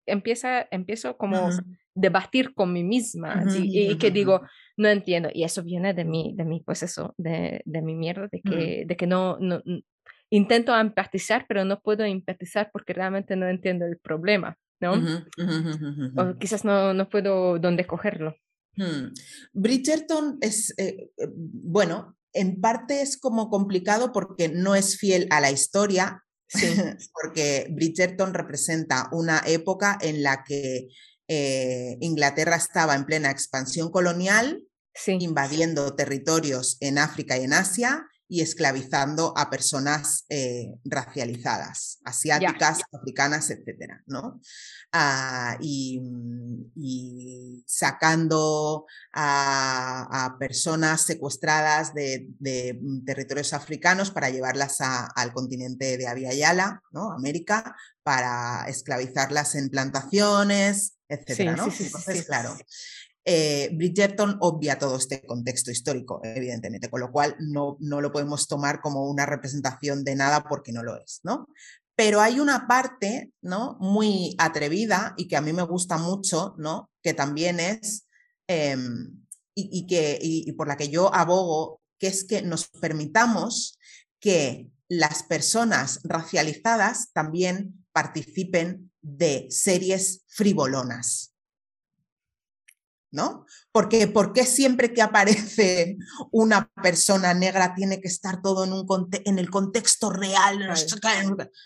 empieza, empiezo como a debatir con mí misma y, que digo, no entiendo. Y eso viene de mí, de mi, pues eso, de, de mi mierda, de que, de que no, no, intento empatizar, pero no puedo empatizar porque realmente no entiendo el problema, ¿no? O quizás no, no puedo dónde cogerlo. Hmm. Bridgerton es, eh, eh, bueno, en parte es como complicado porque no es fiel a la historia, porque Bridgerton representa una época en la que eh, Inglaterra estaba en plena expansión colonial, invadiendo territorios en África y en Asia y esclavizando a personas eh, racializadas, asiáticas, africanas, etcétera, ¿no? Ah, mm, y, sacando a, personas secuestradas de, mm, territorios africanos para llevarlas al continente de Avia Yala, ¿no? América, para esclavizarlas en plantaciones, etcétera, ¿no? Entonces, claro, eh, Bridgerton obvia todo este contexto histórico, evidentemente, con lo cual no, no lo podemos tomar como una representación de nada porque no lo es, ¿no? Pero hay una parte, ¿no? Muy atrevida y que a mí me gusta mucho, ¿no? Que también es, em, y, que, y por la que yo abogo, que es que nos permitamos que las personas racializadas también participen de series frivolonas. ¿No? Porque ¿por qué siempre que aparece una persona negra tiene que estar todo en, un en el contexto real?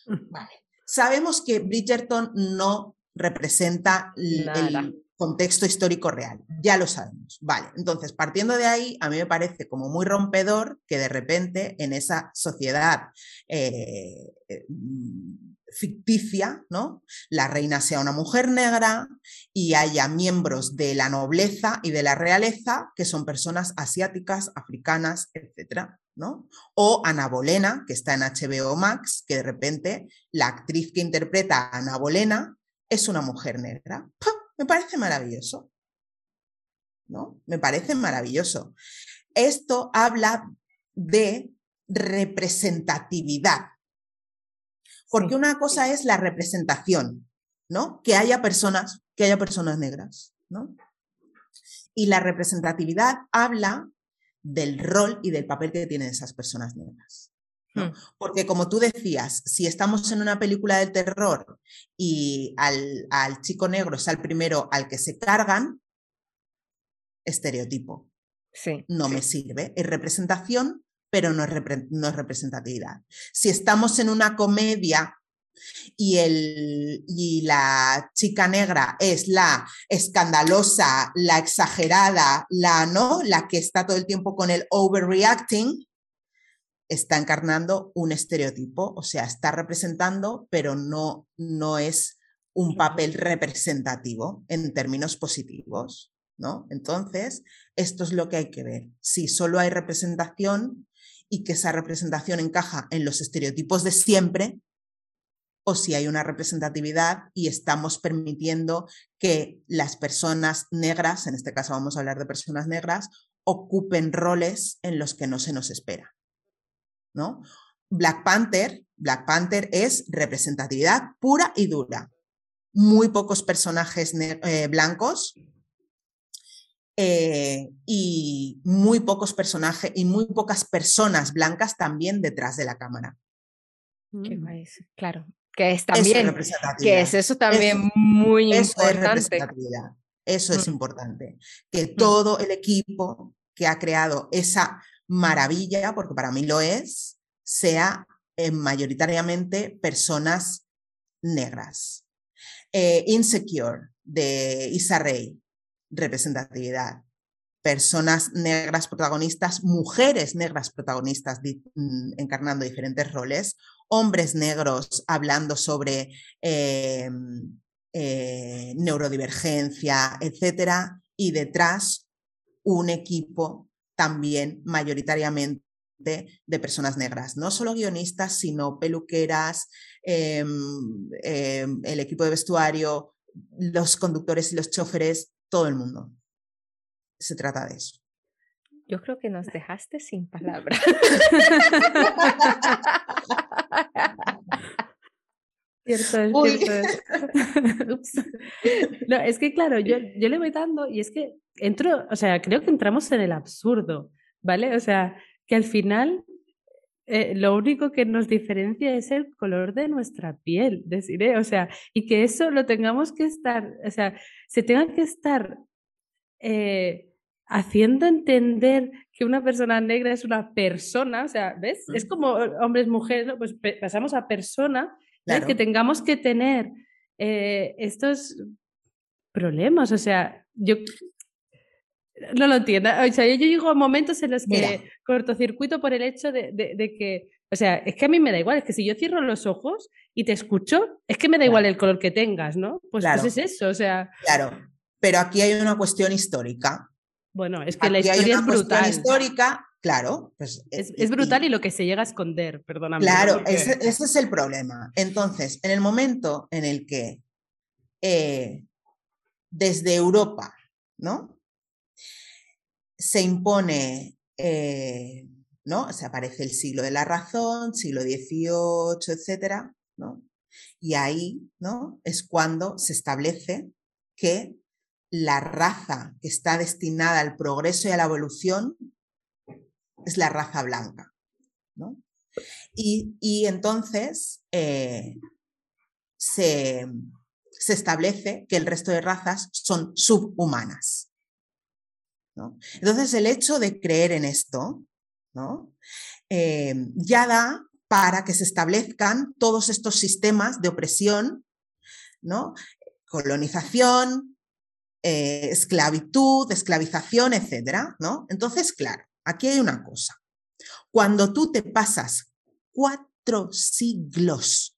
Sabemos que Bridgerton no representa el contexto histórico real, ya lo sabemos. Vale, entonces partiendo de ahí, a mí me parece como muy rompedor que de repente en esa sociedad eh, eh, ficticia, ¿no? La reina sea una mujer negra y haya miembros de la nobleza y de la realeza que son personas asiáticas, africanas, etcétera, ¿no? O Ana Bolena, que está en HBO Max, que de repente la actriz que interpreta a Ana Bolena es una mujer negra. Me parece maravilloso. ¿No? Me parece maravilloso. Esto habla de representatividad, porque una cosa es la representación, ¿no? Que haya personas, que haya personas negras, ¿no? Y la representatividad habla del rol y del papel que tienen esas personas negras. Hmm. Porque como tú decías, si estamos en una película de terror y al, al, chico negro es el primero al que se cargan, estereotipo. Sí, no me sirve. Es representación pero no es, representatividad. Si estamos en una comedia y, el, y la chica negra es la escandalosa, la exagerada, la, ¿no? la que está todo el tiempo con el overreacting, está encarnando un estereotipo, o sea, está representando, pero no, no es un papel representativo en términos positivos. ¿no? Entonces, esto es lo que hay que ver. Si solo hay representación, y que esa representación encaja en los estereotipos de siempre, o si hay una representatividad y estamos permitiendo que las personas negras, en este caso vamos a hablar de personas negras, ocupen roles en los que no se nos espera. ¿no? Black Panther, Black Panther es representatividad pura y dura. Muy pocos personajes eh, blancos, eh, y muy pocos personajes y muy pocas personas blancas también detrás de la cámara. Mm. claro, que es también, que es eso también muy importante. eso es mm. importante, que mm. todo el equipo que ha creado esa maravilla, porque para mí lo es, sea eh, mayoritariamente personas negras. Eh, Insecure de Issa Rae, representatividad. Personas negras protagonistas, mujeres negras protagonistas mm, encarnando diferentes roles, hombres negros hablando sobre em, eh, neurodivergencia, etcétera, y detrás un equipo también mayoritariamente de personas negras, no solo guionistas, sino peluqueras, em, em, el equipo de vestuario, los conductores y los choferes, todo el mundo. Se trata de eso. Yo creo que nos dejaste sin palabras. cierto es, No, es que claro, yo, yo le voy dando y es que entro, o sea, creo que entramos en el absurdo, ¿vale? O sea, que al final eh, lo único que nos diferencia es el color de nuestra piel, deciré, o sea, y que eso lo tengamos que estar, o sea, se tenga que estar eh, haciendo entender que una persona negra es una persona, o sea, ¿ves? Es como hombres, mujeres, ¿no? Pues pasamos a persona, que tengamos que tener eh, estos problemas, o sea, yo no lo entiendo, o sea, yo llego a momentos en los que cortocircuito por el hecho de, que, o sea, es que a mí me da igual, es que si yo cierro los ojos y te escucho, es que me da igual el color que tengas, ¿no? Pues, pues es eso, o sea. Claro, pero aquí hay una cuestión histórica. Bueno, es que la historia es brutal. histórica, claro. Pues, es, es, brutal y, lo que se llega a esconder, perdóname. Claro, ese, es el problema. Entonces, en el momento en el que eh, desde Europa, ¿no? Se impone, eh, ¿no? Se aparece el siglo de la razón, siglo XVIII, etcétera, ¿no? Y ahí, ¿no? Es cuando se establece que la raza que está destinada al progreso y a la evolución es la raza blanca. Y, entonces eh, se, establece que el resto de razas son subhumanas. Entonces el hecho de creer en esto eh, ya da para que se establezcan todos estos sistemas de opresión, ¿no? colonización, eh, esclavitud, esclavización, etcétera, ¿no? Entonces, claro, aquí hay una cosa. Cuando tú te pasas cuatro siglos,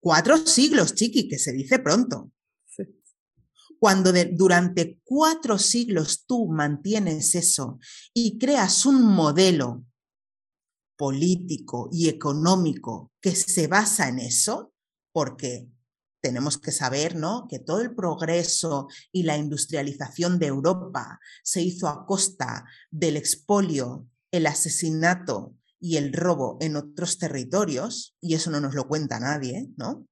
cuatro siglos, chiqui, que se dice pronto. Cuando durante cuatro siglos tú mantienes eso y creas un modelo político y económico que se basa en eso, porque tenemos que saber ¿no? que todo el progreso y la industrialización de Europa se hizo a costa del expolio, el asesinato y el robo en otros territorios, y eso no nos lo cuenta nadie, ¿no?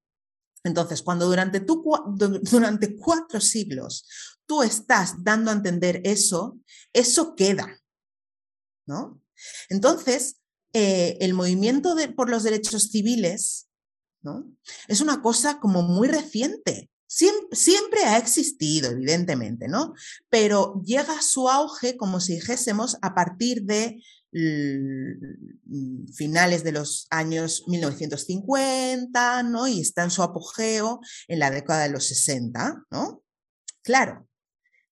Entonces, cuando durante, durante cuatro siglos tú estás dando a entender eso, eso queda, ¿no? Entonces, eh, el movimiento por los derechos civiles es una cosa como muy reciente. Siempre, ha existido, evidentemente, ¿no? Pero llega a su auge, como si dijésemos, a partir de finales de los años 1950, ¿no? Y está en su apogeo en la década de los 60, ¿no? Claro,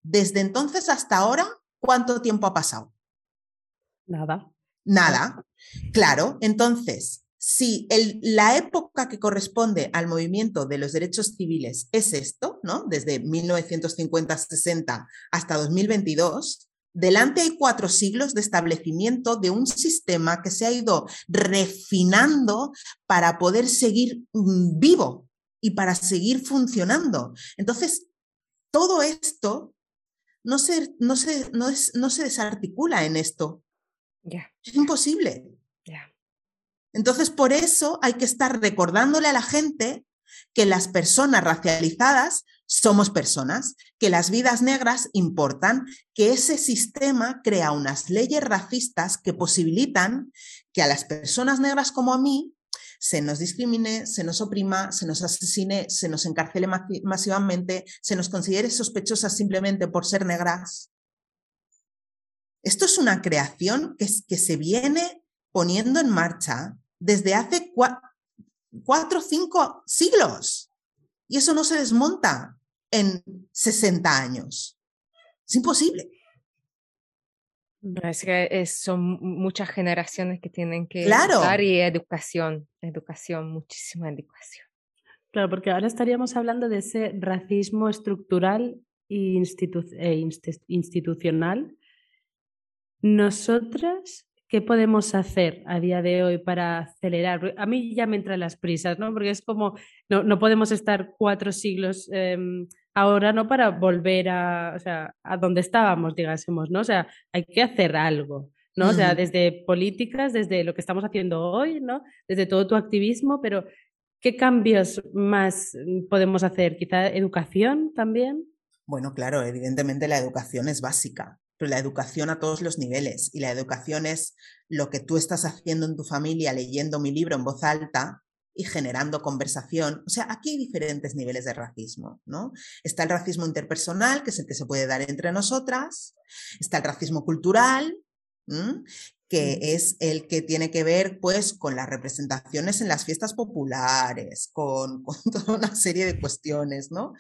desde entonces hasta ahora, ¿cuánto tiempo ha pasado? Nada. Nada. Claro, entonces, si la época que corresponde al movimiento de los derechos civiles es esto, ¿no? Desde 1950-60 hasta 2022, delante hay cuatro siglos de establecimiento de un sistema que se ha ido refinando para poder seguir mm, vivo y para seguir funcionando. Entonces, todo esto no se, no no se desarticula en esto. Es imposible. Entonces, por eso hay que estar recordándole a la gente que las personas racializadas somos personas, que las vidas negras importan, que ese sistema crea unas leyes racistas que posibilitan que a las personas negras como a mí se nos discrimine, se nos oprima, se nos asesine, se nos encarcele masivamente, se nos considere sospechosas simplemente por ser negras. Esto es una creación que, se viene poniendo en marcha desde hace cuatro o cinco siglos. Y eso no se desmonta en 60 años. Es imposible. Es que son muchas generaciones que tienen que claro. y educación, educación, muchísima educación. Claro, porque ahora estaríamos hablando de ese racismo estructural e, e institucional. Nosotras ¿qué podemos hacer a día de hoy para acelerar? A mí ya me entran las prisas, ¿no? Porque es como, no, no podemos estar cuatro siglos em, ahora, ¿no? Para volver a, o sea, a donde estábamos, digásemos, ¿no? O sea, hay que hacer algo, ¿no? O sea, desde políticas, desde lo que estamos haciendo hoy, ¿no? Desde todo tu activismo, pero ¿qué cambios más podemos hacer? Quizá educación también. Bueno, claro, evidentemente la educación es básica la educación a todos los niveles. Y la educación es lo que tú estás haciendo en tu familia leyendo mi libro en voz alta, y generando conversación. O sea, aquí hay diferentes niveles de racismo, ¿no? Está el racismo interpersonal, que es el que se puede dar entre nosotras, está el racismo cultural, que es el que tiene que ver pues con las representaciones en las fiestas populares, con, toda una serie de cuestiones, ¿no?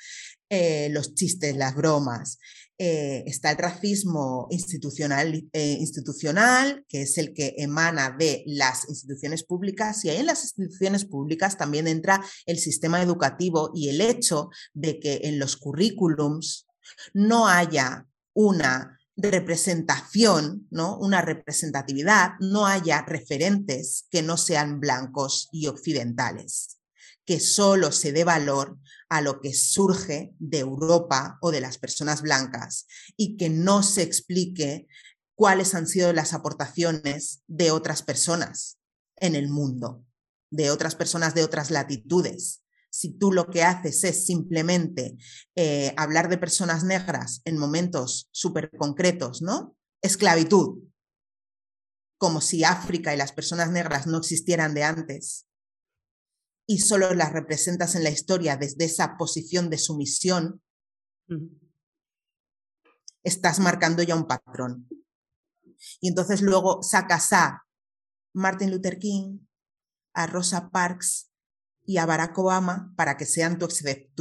Eh, los chistes, las bromas. Eh, está el racismo institucional, eh, institucional, que es el que emana de las instituciones públicas, y ahí en las instituciones públicas también entra el sistema educativo y el hecho de que en los currículums no haya una representación, ¿no? una representatividad, no haya referentes que no sean blancos y occidentales, que solo se dé valor a lo que surge de Europa o de las personas blancas y que no se explique cuáles han sido las aportaciones de otras personas en el mundo, de otras personas de otras latitudes, si tú lo que haces es simplemente eh, hablar de personas negras en momentos súper concretos, ¿no? Esclavitud, como si África y las personas negras no existieran de antes y solo las representas en la historia desde esa posición de sumisión, estás marcando ya un patrón. Y entonces luego sacas a Martin Luther King, a Rosa Parks, y a Barack Obama para que sean tu,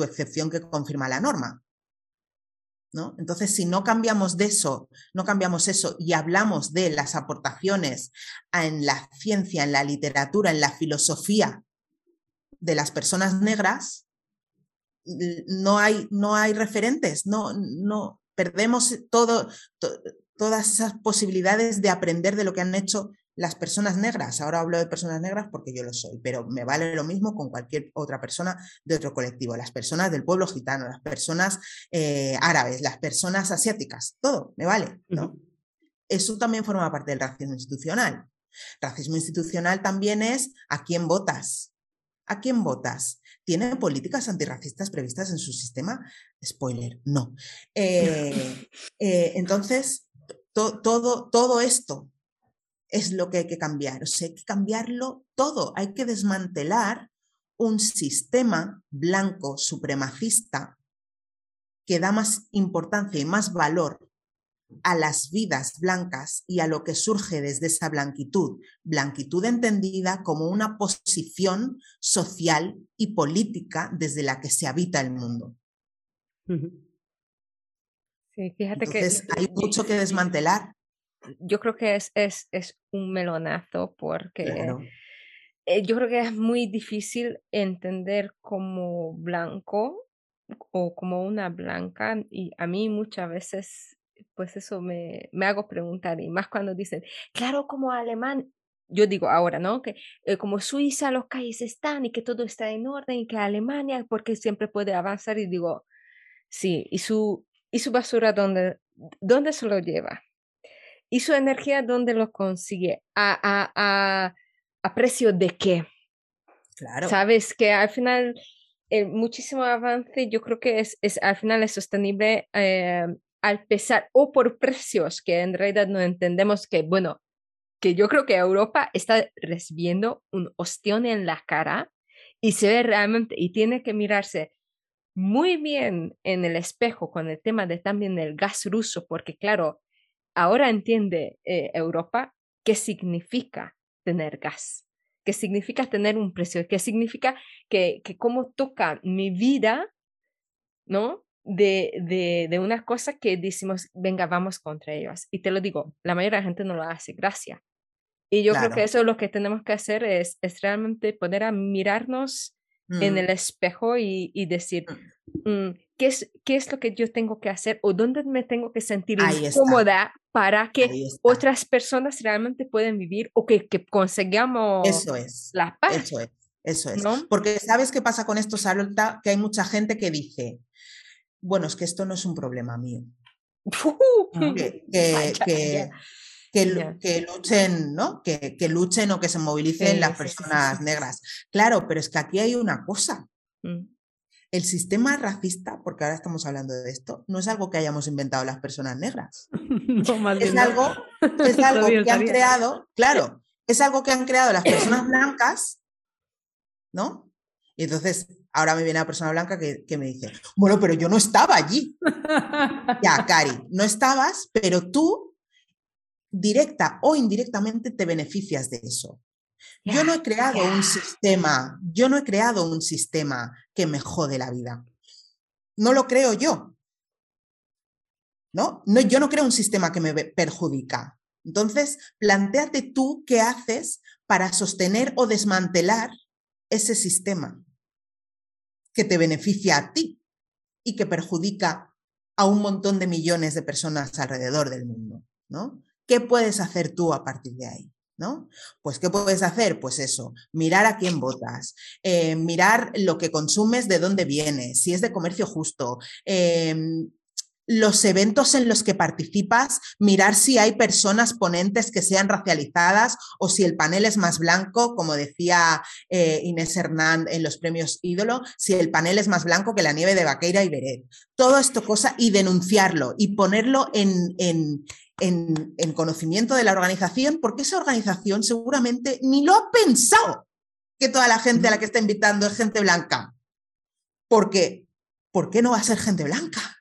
excepción que confirma la norma. ¿No? Entonces, si no cambiamos de eso, no cambiamos eso y hablamos de las aportaciones en la ciencia, en la literatura, en la filosofía de las personas negras, no hay, no hay referentes, no, no perdemos todo, todas esas posibilidades de aprender de lo que han hecho las personas negras, ahora hablo de personas negras porque yo lo soy, pero me vale lo mismo con cualquier otra persona de otro colectivo, las personas del pueblo gitano, las personas eh, árabes, las personas asiáticas, todo, me vale, ¿no? Eso también forma parte del racismo institucional. Racismo institucional también es a quién votas. ¿A quién votas? ¿Tiene políticas antirracistas previstas en su sistema? Spoiler, no. Eh, eh, entonces, todo, todo esto es lo que hay que cambiar. O sea, hay que cambiarlo todo. Hay que desmantelar un sistema blanco supremacista que da más importancia y más valor a las vidas blancas y a lo que surge desde esa blanquitud. Blanquitud entendida como una posición social y política desde la que se habita el mundo. Sí, fíjate Entonces, que hay mucho que desmantelar yo creo que es, es, es un melonazo porque eh, yo creo que es muy difícil entender como blanco o como una blanca y a mí muchas veces pues eso me, me hago preguntar y más cuando dicen, claro, como alemán, yo digo ahora, ¿no? Que eh, como Suiza los calles están y que todo está en orden y que Alemania porque siempre puede avanzar y digo, sí, y su, y su basura, ¿dónde, dónde se lo lleva? ¿Y su energía dónde lo consigue? ¿A, a, a, precio de qué? Claro. Sabes que al final el muchísimo avance yo creo que es, es al final es sostenible eh, al pesar o por precios que en realidad no entendemos que, bueno, que yo creo que Europa está recibiendo un ostión en la cara y se ve realmente y tiene que mirarse muy bien en el espejo con el tema de también el gas ruso, porque claro, ahora entiende eh, Europa qué significa tener gas, qué significa tener un precio, qué significa que, que cómo toca mi vida, ¿no? De, de, de una cosa que decimos, venga, vamos contra ellos. Y te lo digo, la mayoría de la gente no lo hace, gracias. Y yo creo que eso es lo que tenemos que hacer, es, es realmente poder a mirarnos en mm. el espejo y, y decir, mm. Mm, ¿qué, es, ¿qué es lo que yo tengo que hacer o dónde me tengo que sentir incómoda para que otras personas realmente puedan vivir o que, que consigamos eso es, la paz? Eso es, eso es. Porque ¿sabes qué pasa con esto, Sarolta? Que hay mucha gente que dice, bueno, es que esto no es un problema mío. que, que, que, luchen, ¿no? Que, que, luchen o que se movilicen las personas negras. Claro, pero es que aquí hay una cosa. Mm. El sistema racista, porque ahora estamos hablando de esto, no es algo que hayamos inventado las personas negras. es algo, es algo que han creado, claro, es algo que han creado las personas blancas ¿no? Y entonces ahora me viene la persona blanca que, que me dice, bueno, pero yo no estaba allí. ya, Cari, no estabas, pero tú directa o indirectamente te beneficias de eso. Yo no he creado un sistema, yo no he creado un sistema que me jode la vida. No lo creo yo. ¿No? no yo no creo un sistema que me perjudica. Entonces, planteate tú qué haces para sostener o desmantelar ese sistema que te beneficia a ti y que perjudica a un montón de millones de personas alrededor del mundo, ¿no? ¿Qué puedes hacer tú a partir de ahí? ¿No? Pues, ¿qué puedes hacer? Pues eso, mirar a quién votas, eh, mirar lo que consumes, de dónde viene, si es de comercio justo, em, los eventos en los que participas, mirar si hay personas ponentes que sean racializadas o si el panel es más blanco, como decía eh, Inés Hernán en los premios Ídolo, si el panel es más blanco que la nieve de Vaqueira y Beret. Todo esto cosa y denunciarlo y ponerlo en, en, en conocimiento de la organización, porque esa organización seguramente ni lo ha pensado que toda la gente a la que está invitando es gente blanca. Porque, ¿por qué no va a ser gente blanca?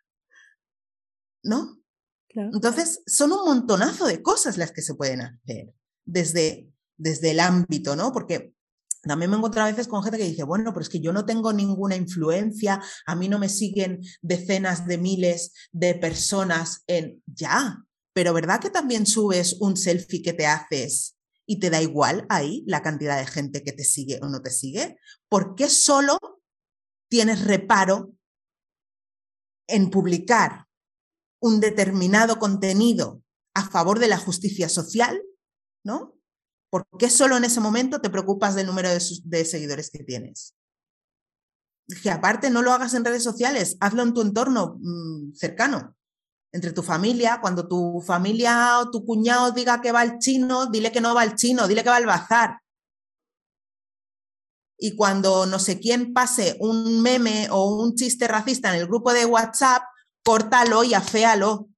¿No? Entonces, son un montonazo de cosas las que se pueden hacer desde, desde el ámbito, ¿no? Porque también me encuentro a veces con gente que dice, bueno, pero es que yo no tengo ninguna influencia, a mí no me siguen decenas de miles de personas en... Ya, pero ¿verdad que también subes un selfie que te haces y te da igual ahí la cantidad de gente que te sigue o no te sigue? ¿Por qué solo tienes reparo en publicar un determinado contenido a favor de la justicia social, ¿no? ¿Por qué solo en ese momento te preocupas del número de, seguidores que tienes? Que aparte no lo hagas en redes sociales, hazlo en tu entorno mm, cercano, entre tu familia. Cuando tu familia o tu cuñado diga que va al chino, dile que no va al chino, dile que va al bazar. Y cuando no sé quién pase un meme o un chiste racista en el grupo de WhatsApp, córtalo y aféalo.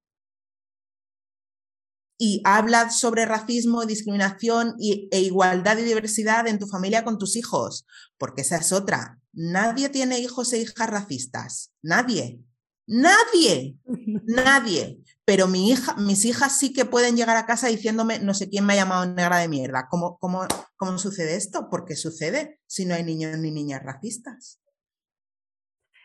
Y habla sobre racismo, discriminación e igualdad y diversidad en tu familia con tus hijos, porque esa es otra. Nadie tiene hijos e hijas racistas. Nadie. Nadie. Nadie. Pero mi hija, mis hijas sí que pueden llegar a casa diciéndome, no sé quién me ha llamado negra de mierda. ¿Cómo, cómo, cómo sucede esto? ¿Por qué sucede si no hay niños ni niñas racistas?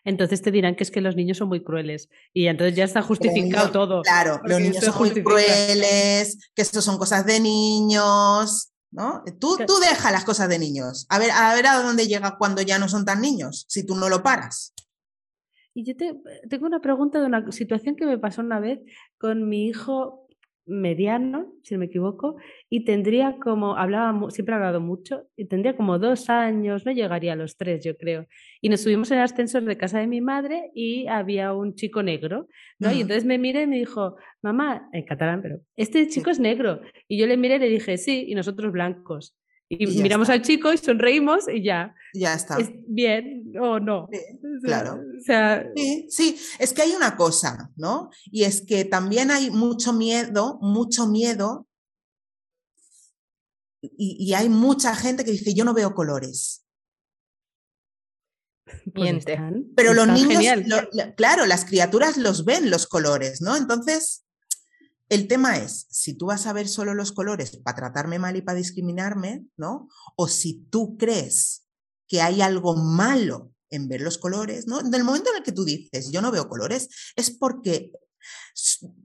Entonces te dirán que es que los niños son muy crueles y entonces ya está justificado todo. Claro, los niños son muy crueles, que esto son cosas de niños, ¿no? Tú, tú deja las cosas de niños. A ver, a ver a dónde llega cuando ya no son tan niños, si tú no lo paras. Y yo te, tengo una pregunta de una situación que me pasó una vez con mi hijo mediano, si no me equivoco, y tendría como, hablaba, siempre ha hablado mucho, y tendría como dos años, no llegaría a los tres, yo creo. Y nos subimos en el ascensor de casa de mi madre y había un chico negro, ¿no? Y entonces me miré y me dijo, mamá, en catalán, pero, este chico es negro. Y yo le miré y le dije, sí, y nosotros blancos. Y, miramos al chico y sonreímos y ya. Ya está. ¿Es bien o no? claro. O sea, sí, sí, es que hay una cosa, ¿no? Y es que también hay mucho miedo, mucho miedo. Y, hay mucha gente que dice, yo no veo colores. Pues Pero los niños, claro, las criaturas los ven los colores, ¿no? Entonces, el tema es, si tú vas a ver solo los colores para tratarme mal y para discriminarme, ¿no? O si tú crees que hay algo malo en ver los colores, ¿no? Del momento en el que tú dices, yo no veo colores, es porque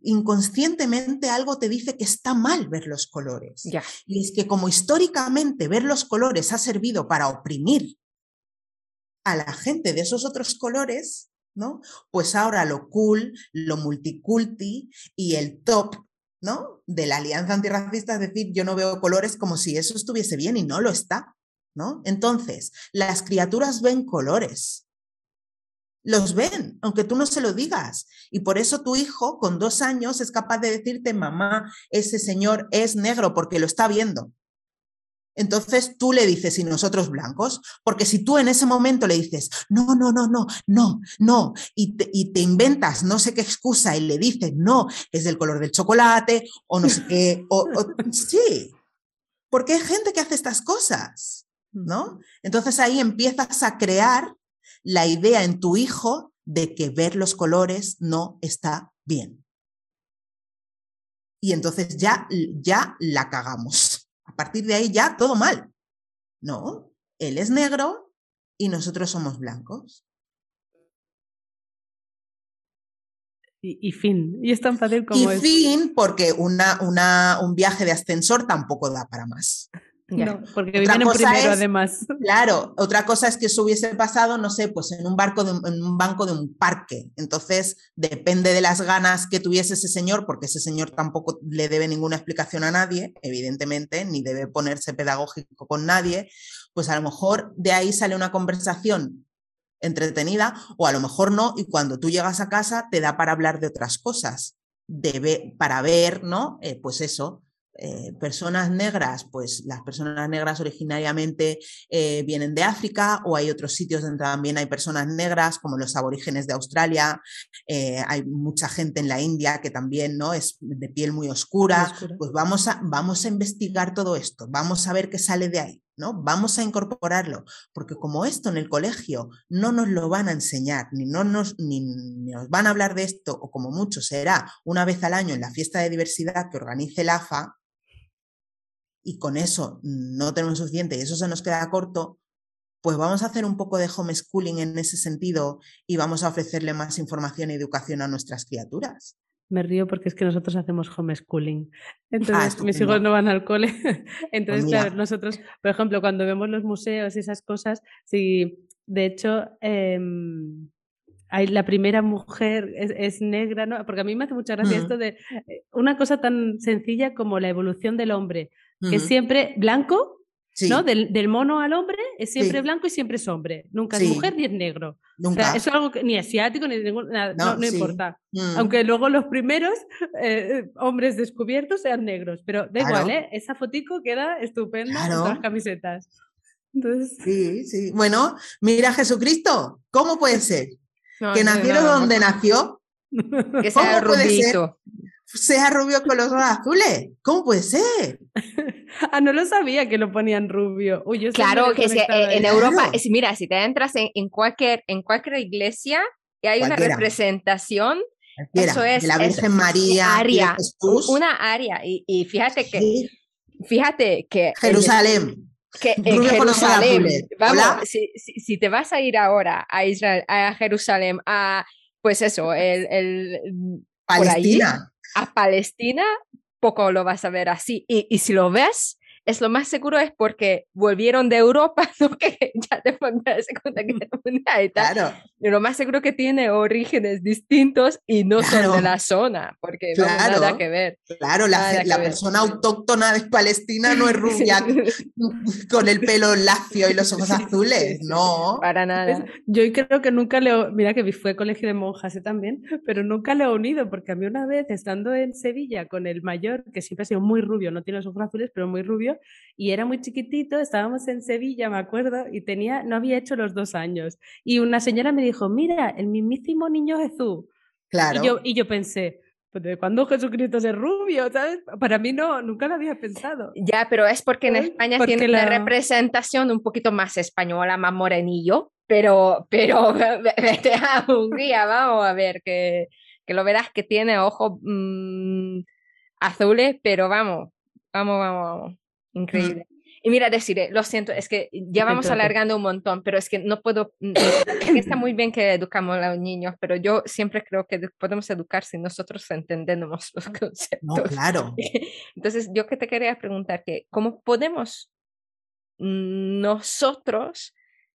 inconscientemente algo te dice que está mal ver los colores. Y es que como históricamente ver los colores ha servido para oprimir a la gente de esos otros colores, ¿no? Pues ahora lo cool, lo multiculti y el top, ¿no? De la alianza antirracista, es decir, yo no veo colores como si eso estuviese bien y no lo está, ¿no? Entonces, las criaturas ven colores. Los ven, aunque tú no se lo digas. Y por eso tu hijo con dos años es capaz de decirte, mamá, ese señor es negro porque lo está viendo. Entonces tú le dices, y nosotros blancos, porque si tú en ese momento le dices, no, no, no, no, no, no, y te, inventas no sé qué excusa y le dices, no, es del color del chocolate, o no sé qué, o, sí, porque hay gente que hace estas cosas. ¿no? Entonces ahí empiezas a crear la idea en tu hijo de que ver los colores no está bien. Y entonces ya, ya la cagamos. A partir de ahí ya todo mal. No, él es negro y nosotros somos blancos. Y, fin. Y es tan fácil como y fin, porque una, una, un viaje de ascensor tampoco da para más. No, porque viven en primero además. Claro, otra cosa es que eso hubiese pasado, no sé, pues en un, barco de, en un banco de un parque. Entonces, depende de las ganas que tuviese ese señor, porque ese señor tampoco le debe ninguna explicación a nadie, evidentemente, ni debe ponerse pedagógico con nadie, pues a lo mejor de ahí sale una conversación entretenida o a lo mejor no, y cuando tú llegas a casa te da para hablar de otras cosas, para ver, ¿no? Eh, pues eso, eh, personas negras, pues las personas negras originariamente eh, vienen de África o hay otros sitios donde también hay personas negras, como los aborígenes de Australia, hay mucha gente en la India que también ¿no? es de piel muy oscura. Pues vamos a, vamos a investigar todo esto, vamos a ver qué sale de ahí. ¿No? Vamos a incorporarlo, porque como esto en el colegio no nos lo van a enseñar, ni, no nos, ni, nos van a hablar de esto, o como mucho será una vez al año en la fiesta de diversidad que organice la AFA, y con eso no tenemos suficiente y eso se nos queda corto, pues vamos a hacer un poco de homeschooling en ese sentido y vamos a ofrecerle más información y educación a nuestras criaturas me río porque es que nosotros hacemos homeschooling. Entonces, ah, mis hijos no van al cole. Entonces, pues claro, nosotros, por ejemplo, cuando vemos los museos y esas cosas, sí, de hecho, em, hay, la primera mujer es, negra, ¿no? Porque a mí me hace mucha gracia esto de eh, una cosa tan sencilla como la evolución del hombre, que es siempre blanco, ¿no? Del, mono al hombre es siempre blanco y siempre es hombre. Nunca es mujer ni es negro. Nunca. es algo que ni asiático ni ningún, no, no, importa. Mm. Aunque luego los primeros eh, hombres descubiertos sean negros. Pero da igual, ¿eh? Esa fotico queda estupenda en todas las camisetas. Entonces... Sí, sí. Bueno, mira Jesucristo, ¿cómo puede ser? que naciera donde nació. Que sea rubito sea rubio con los ojos azules. ¿Cómo puede ser? Ah, no lo sabía que lo ponían rubio. claro, que eh, en Europa, es, mira, si te entras en, cualquier, en cualquier iglesia y hay una representación, eso es. De la Virgen María, área, una área. Y, fíjate que, fíjate que. Jerusalén. Que en Jerusalén, vamos, si, te vas a ir ahora a Israel, a Jerusalén, a pues eso, el, el Palestina a Palestina poco lo vas a ver así. Y, si lo ves, es lo más seguro es porque volvieron de Europa, ¿no? que ya después de la Segunda Guerra Mundial y tal. Claro. Y lo más seguro que tiene orígenes distintos y no son de la zona, porque no hay nada que ver. Claro, la, la persona autóctona de Palestina no es rubia con el pelo lacio y los ojos azules, no. Para nada. Yo creo que nunca le, mira que fue colegio de monjas ¿eh? también, pero nunca le he unido, porque a mí una vez estando en Sevilla con el mayor, que siempre ha sido muy rubio, no tiene los ojos azules, pero muy rubio, y era muy chiquitito, estábamos en Sevilla, me acuerdo, y tenía, no había hecho los dos años. Y una señora me dijo, mira, el mismísimo niño Jesús. Claro. Y yo, y yo pensé, pues ¿de cuándo Jesucristo es rubio? ¿Sabes? Para mí no, nunca lo había pensado. Ya, pero es porque en España tiene la... representación un poquito más española, más morenillo, pero, pero vete a Hungría, vamos a ver, que, que lo verás que tiene ojos mm, azules, pero vamos, vamos, vamos, vamos. Increíble. Y mira, deciré, lo siento, es que ya vamos alargando un montón, pero es que no puedo, mm, está muy bien que educamos a los niños, pero yo siempre creo que podemos educar si nosotros entendemos los conceptos. No, claro. Entonces, yo que te quería preguntar, que ¿cómo podemos nosotros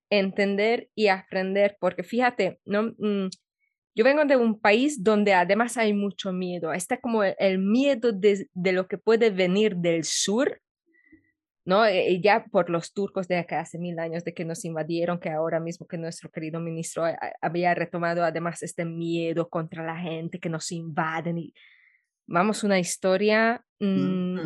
entender y aprender? Porque fíjate, ¿no? Mm, yo vengo de un país donde además hay mucho miedo. Está como el, miedo de, de, lo que puede venir del sur, ¿no? Eh, ya por los turcos de acá hace mil años de que nos invadieron, que ahora mismo que nuestro querido ministro había retomado además este miedo contra la gente que nos invaden y vamos, una historia, mm,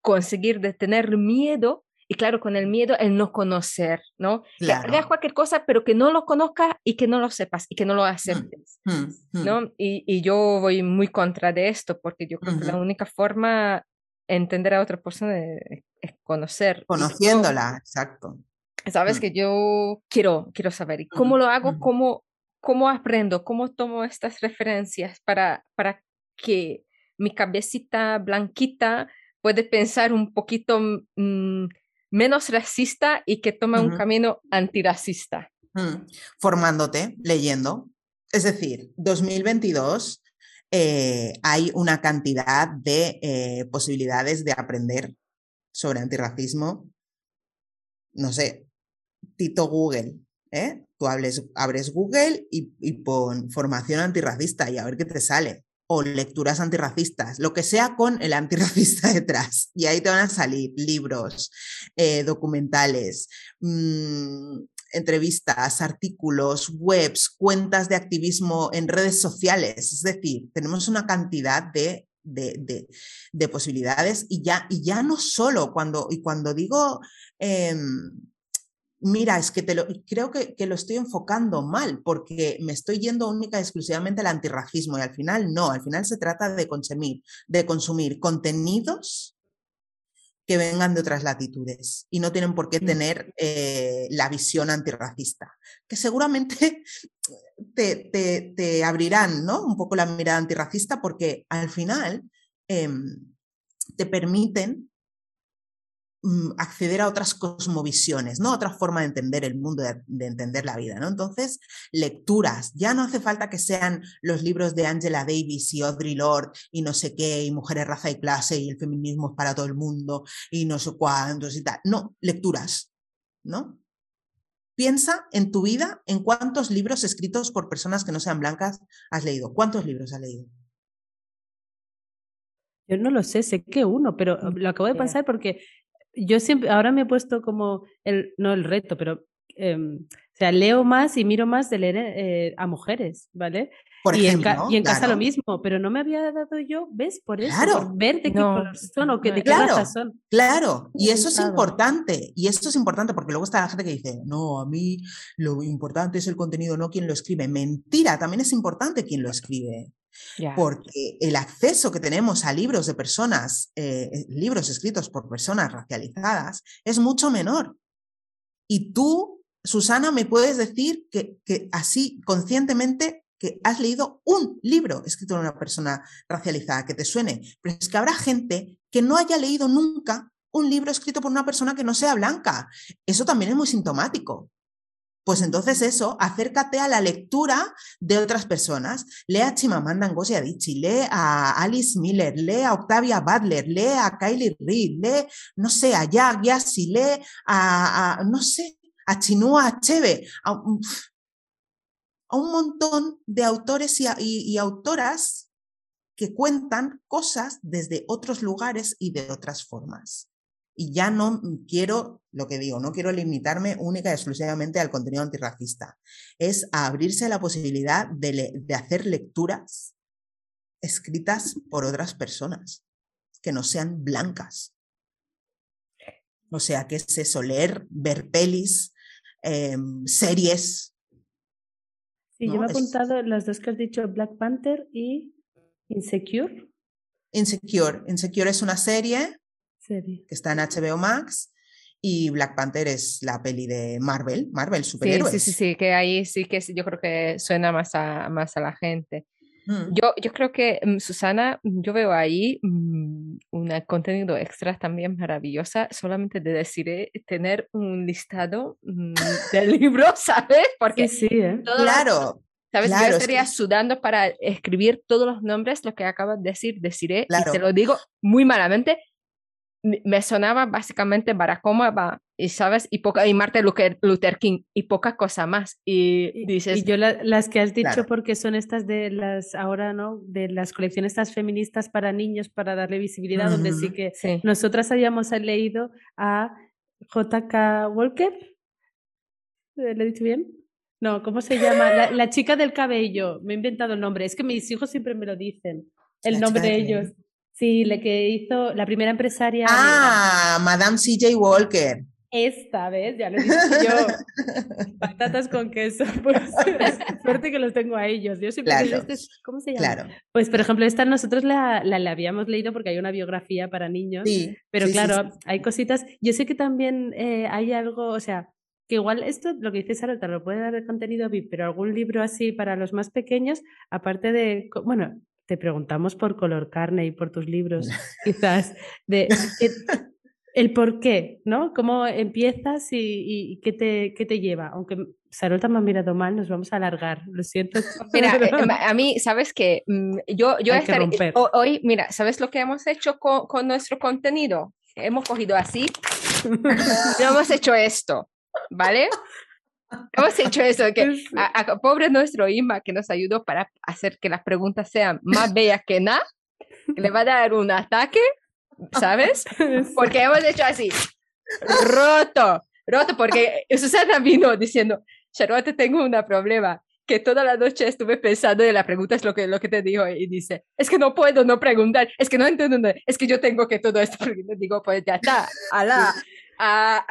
conseguir detener miedo y claro, con el miedo el no conocer, ¿no? Claro. Que cualquier cosa, pero que no lo conozca y que no lo sepas y que no lo mm, aceptes, mm, ¿no? Y, y, yo voy muy contra de esto porque yo creo que la única forma entender a otra persona es, conocer. Conociéndola, exacto. Sabes Mm. que yo quiero, quiero saber, ¿y cómo lo hago? ¿Cómo, cómo aprendo? ¿Cómo tomo estas referencias para, para que mi cabecita blanquita puede pensar un poquito mm, menos racista y que tome un camino antirracista? Mm, Formándote, leyendo. Es decir, 2022 eh, hay una cantidad de eh, posibilidades de aprender sobre antirracismo. No sé, Tito Google, ¿eh? Tú hables, abres Google y, y pon formación antirracista y a ver qué te sale. O lecturas antirracistas, lo que sea con el antirracista detrás. Y ahí te van a salir libros, eh, documentales, mm, entrevistas, artículos, webs, cuentas de activismo en redes sociales. Es decir, tenemos una cantidad de, de, de- de posibilidades y ya, y ya no solo cuando, y cuando digo... em, Mira, es que te lo, creo que, que lo estoy enfocando mal porque me estoy yendo única y exclusivamente al antirracismo y al final no, al final se trata de consumir, de consumir contenidos que vengan de otras latitudes y no tienen por qué Mm. tener eh, la visión antirracista, que seguramente te, te- te abrirán ¿no? un poco la mirada antirracista porque al final em, te permiten acceder a otras cosmovisiones, ¿no? Otra forma de entender el mundo, de, de entender la vida, ¿no? Entonces, lecturas. Ya no hace falta que sean los libros de Angela Davis y Audre Lorde y no sé qué, y Mujeres, Raza y Clase y el feminismo es para todo el mundo y no sé cuántos y tal. No, lecturas, ¿no? Piensa en tu vida en cuántos libros escritos por personas que no sean blancas has leído. ¿Cuántos libros has leído? Yo no lo sé, sé que uno, pero Mm, lo acabo de pensar porque yo siempre, ahora me he puesto como el, no el reto, pero em, o sea, leo más y miro más de leer eh, a mujeres, ¿vale? Por y en, ejemplo, y en casa lo mismo, pero no me había dado yo, ¿ves? Por eso, Claro. por ver de qué No, color son o que, de qué raza son. Claro, y eso es importante, y esto es importante porque luego está la gente que dice, no, a mí lo importante es el contenido, no quien lo escribe. Mentira, también es importante quien lo escribe, Porque el acceso que tenemos a libros de personas, eh, eh, libros escritos por personas racializadas, es mucho menor. Y tú, Susana, me puedes decir que, que así conscientemente que has leído un libro escrito por una persona racializada que te suene, pero es que habrá gente que no haya leído nunca un libro escrito por una persona que no sea blanca. Eso también es muy sintomático. Pues entonces eso, acércate a la lectura de otras personas. Lee a Chimamanda Ngozi Adichie, lee a Alice Miller, lee a Octavia Butler, lee a Kylie Reid, lee, no sé, a Jack Yassi, lee a, no sé, a Chinua Achebe, a, un- montón de autores y autoras que cuentan cosas desde otros lugares y de otras formas. Y ya no quiero, lo que digo, no quiero limitarme única y exclusivamente al contenido antirracista. Es a abrirse la posibilidad de, le- de hacer lecturas escritas por otras personas que no sean blancas. O sea, ¿qué es eso? Leer, ver pelis, em, series. Sí, yo ¿no? me he Es- apuntado las dos que has dicho, Black Panther y Insecure. Insecure. Insecure es una serie Serie. que está en HBO Max y Black Panther es la peli de Marvel, Marvel Sí, superhéroes. sí, sí, sí, que ahí sí que sí, yo creo que suena más a, más a la gente. Mm. Yo, yo creo que, mm, Susana, yo veo ahí mm, un contenido extra también maravillosa, solamente de decir, eh, tener un listado mm, de libros, ¿sabes? Porque Sí, sí, ¿eh? Claro, ¿Sabes? Claro, Yo es que estaría es- sudando para escribir todos los nombres, lo que acabas de decir, deciré, y Claro. te lo digo muy malamente. Me sonaba básicamente Barack Obama, y sabes, y, poca, y Martin Luther, Luther King, y poca cosa más. Y Y, dices, y yo la- las que has dicho Claro. porque son estas de las ahora, ¿no? De las colecciones estas feministas para niños para darle visibilidad, donde sí que sí, nosotras habíamos leído a J.K. Walker. ¿Le he dicho bien? No, ¿cómo se llama? La, la chica del cabello. Me he inventado el nombre. Es que mis hijos siempre me lo dicen. El La nombre chica de cabello. Sí, la que hizo la primera empresaria. Ah, Madame C.J. Walker. Esta vez, ya lo he dicho yo. Patatas con queso. Pues suerte que los tengo a ellos. Yo siempre digo, Claro, "Este es- ¿cómo se llama? Claro. Pues, por ejemplo, esta nosotros la, la, la habíamos leído porque hay una biografía para niños. Sí. Pero sí, claro, sí. hay cositas. Yo sé que también eh, hay algo, o sea, que igual esto, lo que dice Sarota, lo puede dar de contenido VIP, pero algún libro así para los más pequeños, aparte de, bueno, te preguntamos por color carne y por tus libros, quizás, de el por qué, ¿no? ¿Cómo empiezas y, qué, te, qué, te, lleva? Aunque Sarota me ha mirado mal, nos vamos a alargar, lo siento. Mira, eh, a mí, ¿sabes qué? Mm, yo, yo hoy, mira, ¿sabes lo que hemos hecho con, con nuestro contenido? Hemos cogido así, y hemos hecho esto. ¿vale? Hemos hecho eso, que a, pobre nuestro Ima que nos ayudó para hacer que las preguntas sean más bellas que nada, le va a dar un ataque, ¿sabes? Porque hemos hecho así, roto, roto, porque Susana vino diciendo, Charlotte, tengo un problema, que toda la noche estuve pensando y la pregunta es lo que, lo que te dijo y dice, es que no puedo no preguntar, es que no entiendo, es que yo tengo que todo esto, porque digo, pues ya está, ala,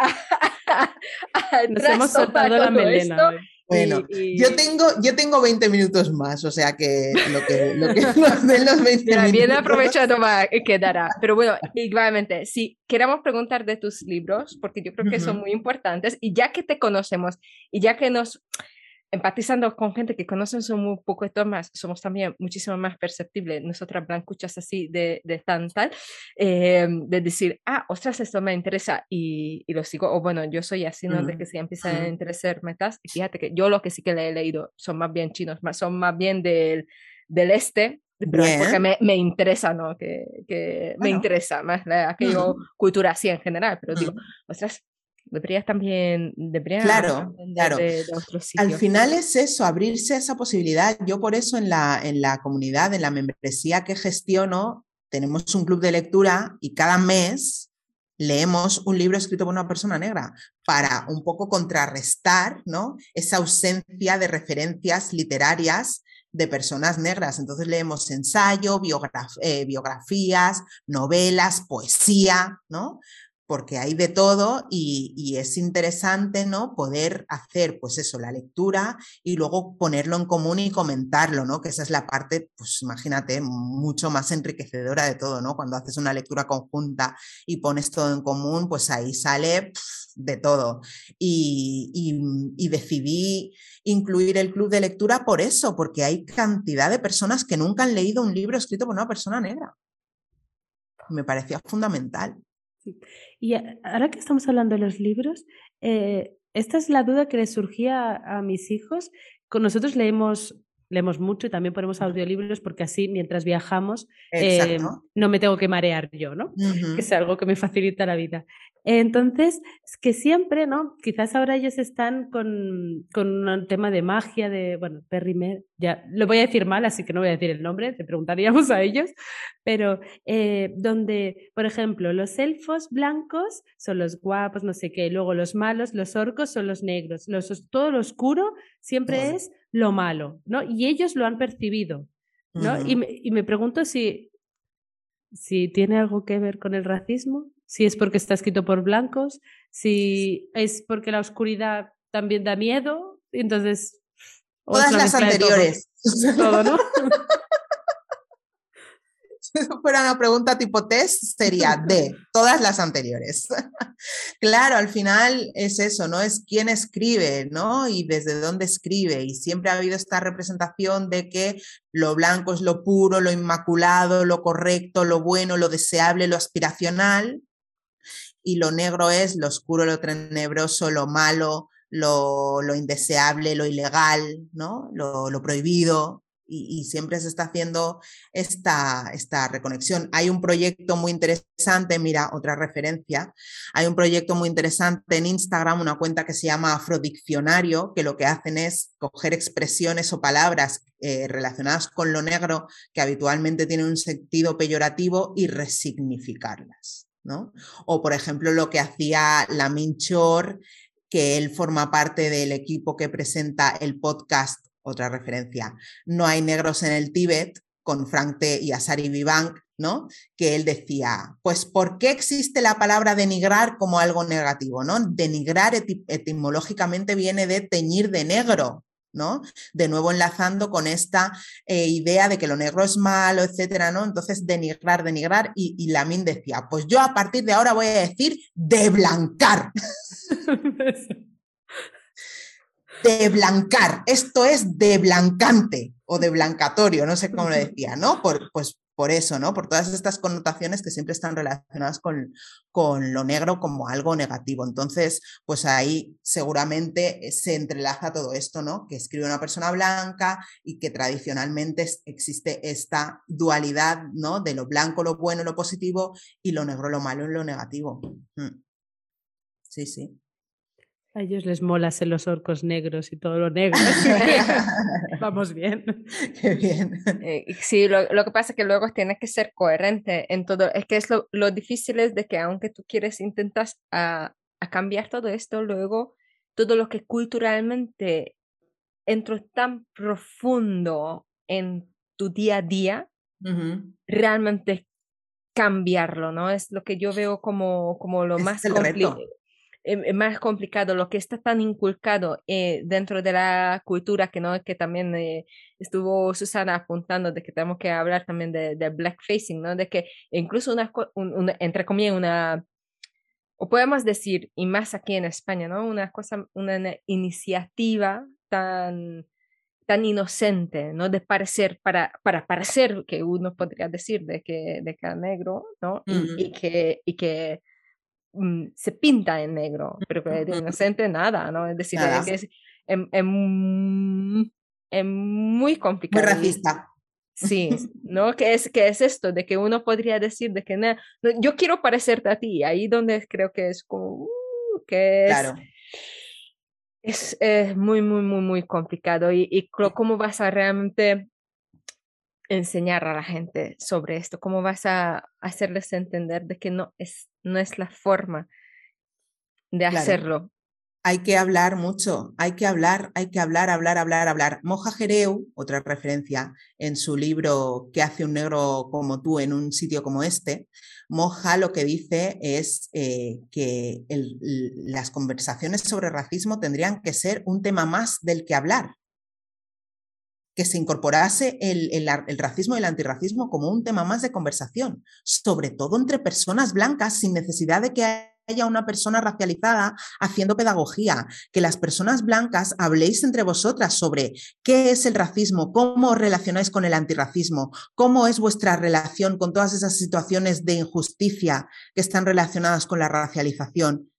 Nos hemos soltado la melena. Bueno, yo, tengo, yo tengo 20 minutos más, o sea que lo que, lo que nos den los 20 minutos. Bien aprovechado va, quedará. Pero bueno, igualmente, si queremos preguntar de tus libros, porque yo creo que son muy importantes, y ya que te conocemos, y ya que nos empatizando con gente que conocen un poco más, somos también muchísimo más perceptibles, nosotras blancuchas así de, de tan tal, eh, de decir, ah, ostras, esto me interesa y, y, lo sigo, o bueno, yo soy así, ¿no? De que se empiezan a interesar metas, y fíjate que yo lo que sí que le he leído son más bien chinos, más, son más bien del, del este, pero porque me, me, interesa, ¿no? Que, que me interesa más la, aquello, cultura así en general, pero digo, ostras, deberías también, deberías claro, claro. Al final es eso, abrirse a esa posibilidad. Yo por eso en la, en la comunidad, en la membresía que gestiono, tenemos un club de lectura y cada mes leemos un libro escrito por una persona negra para un poco contrarrestar ¿no? esa ausencia de referencias literarias de personas negras. Entonces leemos ensayo, eh, biografías, novelas, poesía, ¿no? Porque hay de todo y, es interesante, ¿no? Poder hacer, pues eso, la lectura y luego ponerlo en común y comentarlo, ¿no? Que esa es la parte, pues imagínate, mucho más enriquecedora de todo, ¿no? Cuando haces una lectura conjunta y pones todo en común, pues ahí sale de todo. y decidí incluir el club de lectura por eso, porque hay cantidad de personas que nunca han leído un libro escrito por una persona negra. Me parecía fundamental. Y ahora que estamos hablando de los libros, eh, esta es la duda que les surgía a, mis hijos. Con nosotros leemos leemos mucho y también ponemos audiolibros porque así mientras viajamos eh, no me tengo que marear yo, ¿no? Que es algo que me facilita la vida. Entonces, es que siempre, ¿no? Quizás ahora ellos están con, con un tema de magia, de, bueno, Perry ya lo voy a decir mal, así que no voy a decir el nombre, te preguntaríamos a ellos, pero eh, donde, por ejemplo, los elfos blancos son los guapos, no sé qué, luego los malos, los orcos son los negros, los, todo lo oscuro siempre es lo malo, ¿no? Y ellos lo han percibido, ¿no? y, me, y me pregunto si, si tiene algo que ver con el racismo si es porque está escrito por blancos, si es porque la oscuridad también da miedo, entonces... Todas las anteriores. Todo, ¿no? si fuera una pregunta tipo test, sería de todas las anteriores. claro, al final es eso, ¿no? Es quién escribe, ¿no? Y desde dónde escribe. Y siempre ha habido esta representación de que lo blanco es lo puro, lo inmaculado, lo correcto, lo bueno, lo deseable, lo aspiracional y lo negro es lo oscuro, lo tenebroso, lo malo, lo, indeseable, lo ilegal, ¿no? lo, prohibido. Y, siempre se está haciendo esta, esta reconexión. Hay un proyecto muy interesante, mira, otra referencia, hay un proyecto muy interesante en Instagram, una cuenta que se llama Afrodiccionario, que lo que hacen es coger expresiones o palabras eh, relacionadas con lo negro que habitualmente tienen un sentido peyorativo y resignificarlas. O por ejemplo lo que hacía Lamin Chor, que él forma parte del equipo que presenta el podcast, otra referencia, No hay negros en el Tíbet, con Frank T. y Asari Vivank, ¿no? Que él decía, pues ¿por qué existe la palabra denigrar como algo negativo, ¿no? Denigrar etimológicamente viene de teñir de negro, ¿no? De nuevo enlazando con esta eh, idea de que lo negro es malo, etcétera, ¿no? Entonces, denigrar, denigrar, y, y Lamin decía, pues yo a partir de ahora voy a decir deblancar. de blancar, esto es de blancante o de blancatorio, no sé cómo lo decía, ¿no? Por, pues por eso, ¿no? Por todas estas connotaciones que siempre están relacionadas con, con lo negro como algo negativo. Entonces, pues ahí seguramente se entrelaza todo esto, ¿no? Que escribe una persona blanca y que tradicionalmente existe esta dualidad, ¿no? De lo blanco, lo bueno, lo positivo y lo negro, lo malo y lo negativo. Mm. Sí, sí. A ellos les mola ser los orcos negros y todo lo negro. Vamos bien. Qué bien. Eh, sí, lo, que pasa es que luego tienes que ser coherente en todo. Es que es lo, lo difícil es de que aunque tú quieres, intentas a, a, cambiar todo esto, luego todo lo que culturalmente entró tan profundo en tu día a día, realmente cambiarlo, ¿no? Es lo que yo veo como, como lo más complicado es más complicado, lo que está tan inculcado eh, dentro de la cultura, que no que también eh, estuvo Susana apuntando de que tenemos que hablar también de, de blackfacing, ¿no? De que incluso una, entre comillas, una, o podemos decir, y más aquí en España, ¿no? Una cosa, una iniciativa tan tan inocente, ¿no? De parecer, para, para parecer que uno podría decir de que, de que negro, ¿no? y, que, y que se pinta en negro, pero que de inocente nada, ¿no? Es decir, es, es, em, em, es, muy complicado. Muy racista. Sí, ¿no? ¿Qué es, qué es esto? De que uno podría decir de que no, yo quiero parecerte a ti, ahí donde creo que es como, uh, que es, claro. es, es, muy, muy, muy, muy complicado. Y, y cómo vas a realmente enseñar a la gente sobre esto? ¿Cómo vas a hacerles entender de que no es, no es la forma de hacerlo? Hay que hablar mucho, hay que hablar, hay que hablar, hablar, hablar, hablar. Moja Jereu, otra referencia en su libro ¿Qué hace un negro como tú en un sitio como este? Moja lo que dice es eh, que las conversaciones sobre racismo tendrían que ser un tema más del que hablar que se incorporase el, racismo y el antirracismo como un tema más de conversación, sobre todo entre personas blancas, sin necesidad de que haya una persona racializada haciendo pedagogía, que las personas blancas habléis entre vosotras sobre qué es el racismo, cómo os relacionáis con el antirracismo, cómo es vuestra relación con todas esas situaciones de injusticia que están relacionadas con la racialización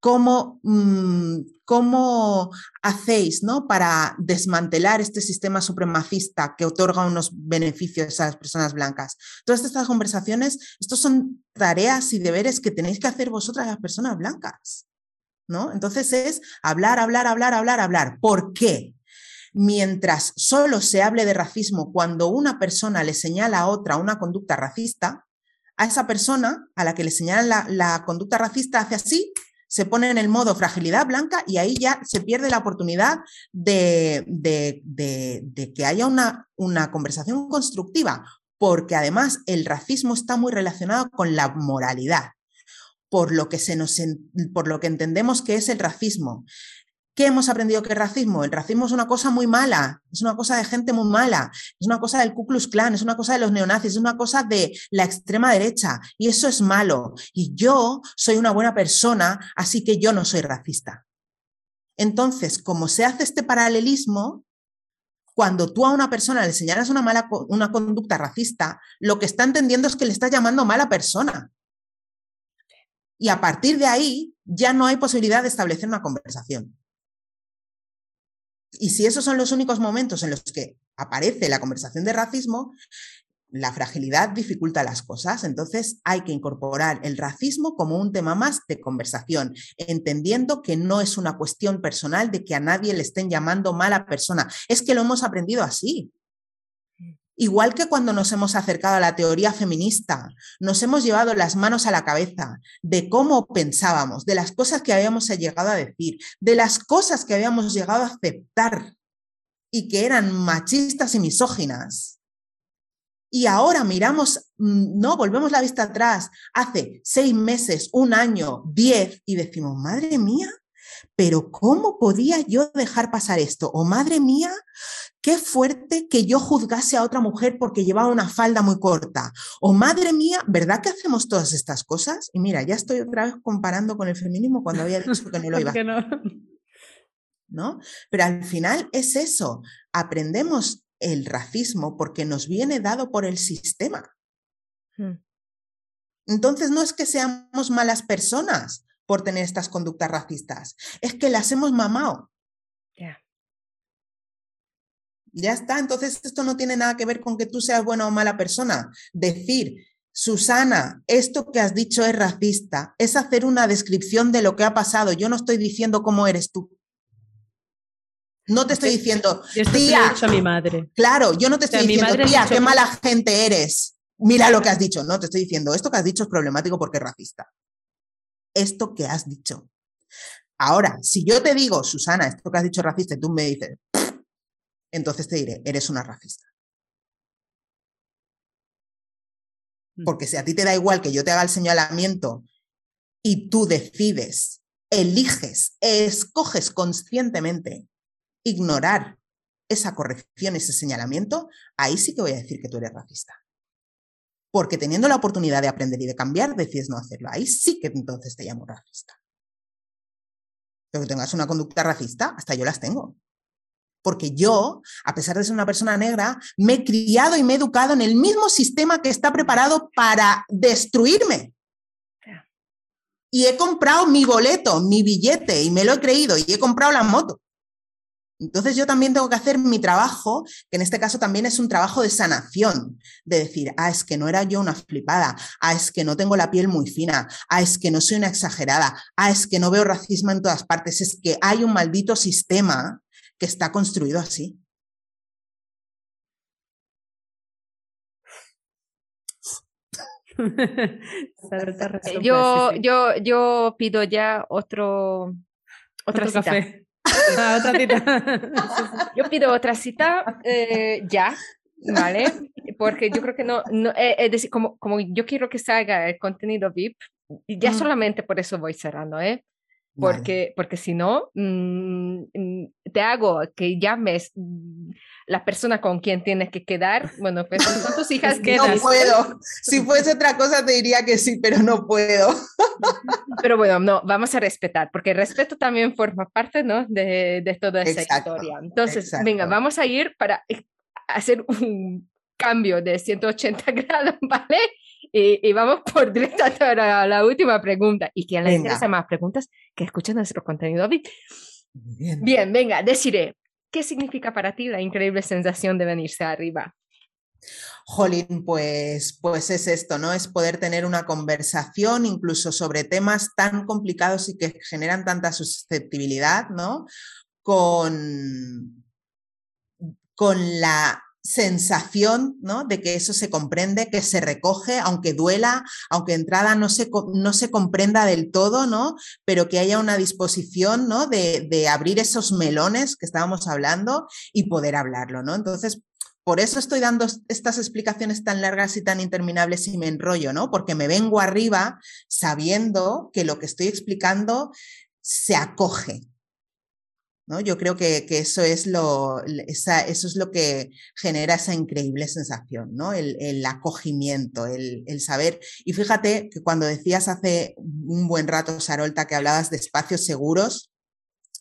cómo, mm, cómo hacéis ¿no? para desmantelar este sistema supremacista que otorga unos beneficios a las personas blancas. Todas estas conversaciones, estos son tareas y deberes que tenéis que hacer vosotras las personas blancas. ¿no? Entonces es hablar, hablar, hablar, hablar, hablar. ¿Por qué? Mientras solo se hable de racismo cuando una persona le señala a otra una conducta racista, a esa persona a la que le señala la, la conducta racista hace así se pone en el modo fragilidad blanca y ahí ya se pierde la oportunidad de, que haya una, una conversación constructiva, porque además el racismo está muy relacionado con la moralidad, por lo que, se nos, por lo que entendemos que es el racismo. ¿Qué hemos aprendido que es racismo? El racismo es una cosa muy mala, es una cosa de gente muy mala, es una cosa del Ku Klux Klan, es una cosa de los neonazis, es una cosa de la extrema derecha y eso es malo. Y yo soy una buena persona, así que yo no soy racista. Entonces, como se hace este paralelismo, cuando tú a una persona le señalas una mala una conducta racista, lo que está entendiendo es que le estás llamando mala persona. Y a partir de ahí ya no hay posibilidad de establecer una conversación. Y si esos son los únicos momentos en los que aparece la conversación de racismo, la fragilidad dificulta las cosas. Entonces hay que incorporar el racismo como un tema más de conversación, entendiendo que no es una cuestión personal de que a nadie le estén llamando mala persona. Es que lo hemos aprendido así. Igual que cuando nos hemos acercado a la teoría feminista, nos hemos llevado las manos a la cabeza de cómo pensábamos, de las cosas que habíamos llegado a decir, de las cosas que habíamos llegado a aceptar y que eran machistas y misóginas. Y ahora miramos, mm, no, volvemos la vista atrás, hace seis meses, un año, diez, y decimos, madre mía, pero ¿cómo podía yo dejar pasar esto? O madre mía, qué fuerte que yo juzgase a otra mujer porque llevaba una falda muy corta. O madre mía, ¿verdad que hacemos todas estas cosas? Y mira, ya estoy otra vez comparando con el feminismo cuando había dicho que no lo iba. ¿no? Pero al final es eso, aprendemos el racismo porque nos viene dado por el sistema. Hmm. Entonces no es que seamos malas personas por tener estas conductas racistas, es que las hemos mamado. Ya está, entonces esto no tiene nada que ver con que tú seas buena o mala persona. Decir, Susana, esto que has dicho es racista, es hacer una descripción de lo que ha pasado. Yo no estoy diciendo cómo eres tú. No te estoy diciendo, tía, a mi madre. Claro, yo no te estoy diciendo, tía, qué mala gente eres. Mira lo que has dicho. No, te estoy diciendo, esto que has dicho es problemático porque es racista. Esto que has dicho. Ahora, si yo te digo, Susana, esto que has dicho racista y tú me dices, entonces te diré, eres una racista. Mm. Porque si a ti te da igual que yo te haga el señalamiento y tú decides, eliges, escoges conscientemente ignorar esa corrección, ese señalamiento, ahí sí que voy a decir que tú eres racista. Porque teniendo la oportunidad de aprender y de cambiar, decides no hacerlo. Ahí sí que entonces te llamo racista. Pero que tengas una conducta racista, hasta yo las tengo. Porque yo, a pesar de ser una persona negra, me he criado y me he educado en el mismo sistema que está preparado para destruirme. Y he comprado mi boleto, mi billete, y me lo he creído, y he comprado la moto. Entonces yo también tengo que hacer mi trabajo, que en este caso también es un trabajo de sanación, de decir, ah, es que no era yo una flipada, ah, es que no tengo la piel muy fina, ah, es que no soy una exagerada, ah, es que no veo racismo en todas partes, es que hay un maldito sistema que está construido así. yo, yo, yo pido ya otro, otra café. Ah, otra cita. Yo pido otra cita eh, ya, ¿vale? Porque yo creo que no, no eh, es decir, como, como yo quiero que salga el contenido VIP, ya solamente por eso voy cerrando, ¿eh? Porque, porque si no, mm, mm, te hago que llames mm, la persona con quien tienes que quedar. Bueno, pues son tus hijas que No puedo. Si fuese otra cosa te diría que sí, pero no puedo. Pero bueno, no, vamos a respetar, porque el respeto también forma parte, ¿no? De, de toda esa historia. Entonces, venga, vamos a ir para eh, hacer un cambio de 180 grados, ¿vale? Y, vamos por directo a la, última pregunta. Y quien le interesa más preguntas, que escuchen nuestro contenido. Bien. Bien, venga, deciré, ¿qué significa para ti la increíble sensación de venirse arriba? Jolín, pues, pues es esto, ¿no? Es poder tener una conversación incluso sobre temas tan complicados y que generan tanta susceptibilidad, ¿no? Con, con la sensación ¿no? de que eso se comprende, que se recoge, aunque duela, aunque entrada no se, no se comprenda del todo, ¿no? pero que haya una disposición ¿no? de, de, abrir esos melones que estábamos hablando y poder hablarlo. ¿no? Entonces, por eso estoy dando estas explicaciones tan largas y tan interminables y me enrollo, ¿no? porque me vengo arriba sabiendo que lo que estoy explicando se acoge, yo creo que, eso, es lo, eso es lo que genera esa increíble sensación, ¿no? el, acogimiento, el, saber. Y fíjate que cuando decías hace un buen rato, Sarolta, que hablabas de espacios seguros,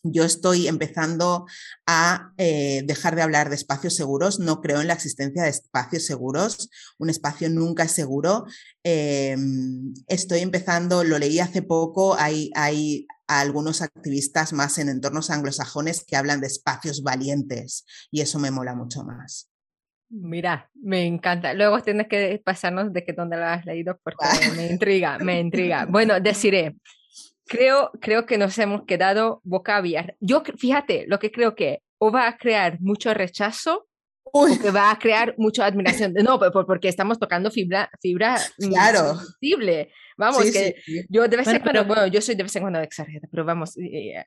yo estoy empezando a eh, dejar de hablar de espacios seguros, no creo en la existencia de espacios seguros, un espacio nunca es seguro. Em, estoy empezando, lo leí hace poco, hay, hay algunos activistas más en entornos anglosajones que hablan de espacios valientes y eso me mola mucho más. Mira, me encanta. Luego tienes que pasarnos de que dónde lo has leído porque me intriga, me intriga. Bueno, deciré, creo, creo que nos hemos quedado boca abierta. Yo, fíjate, lo que creo que o va a crear mucho rechazo o que va a crear mucha admiración. No, porque estamos tocando fibra, fibra claro. sensible. Vamos, que yo de vez en cuando, bueno, yo soy de vez en cuando exagerada, pero vamos, eh,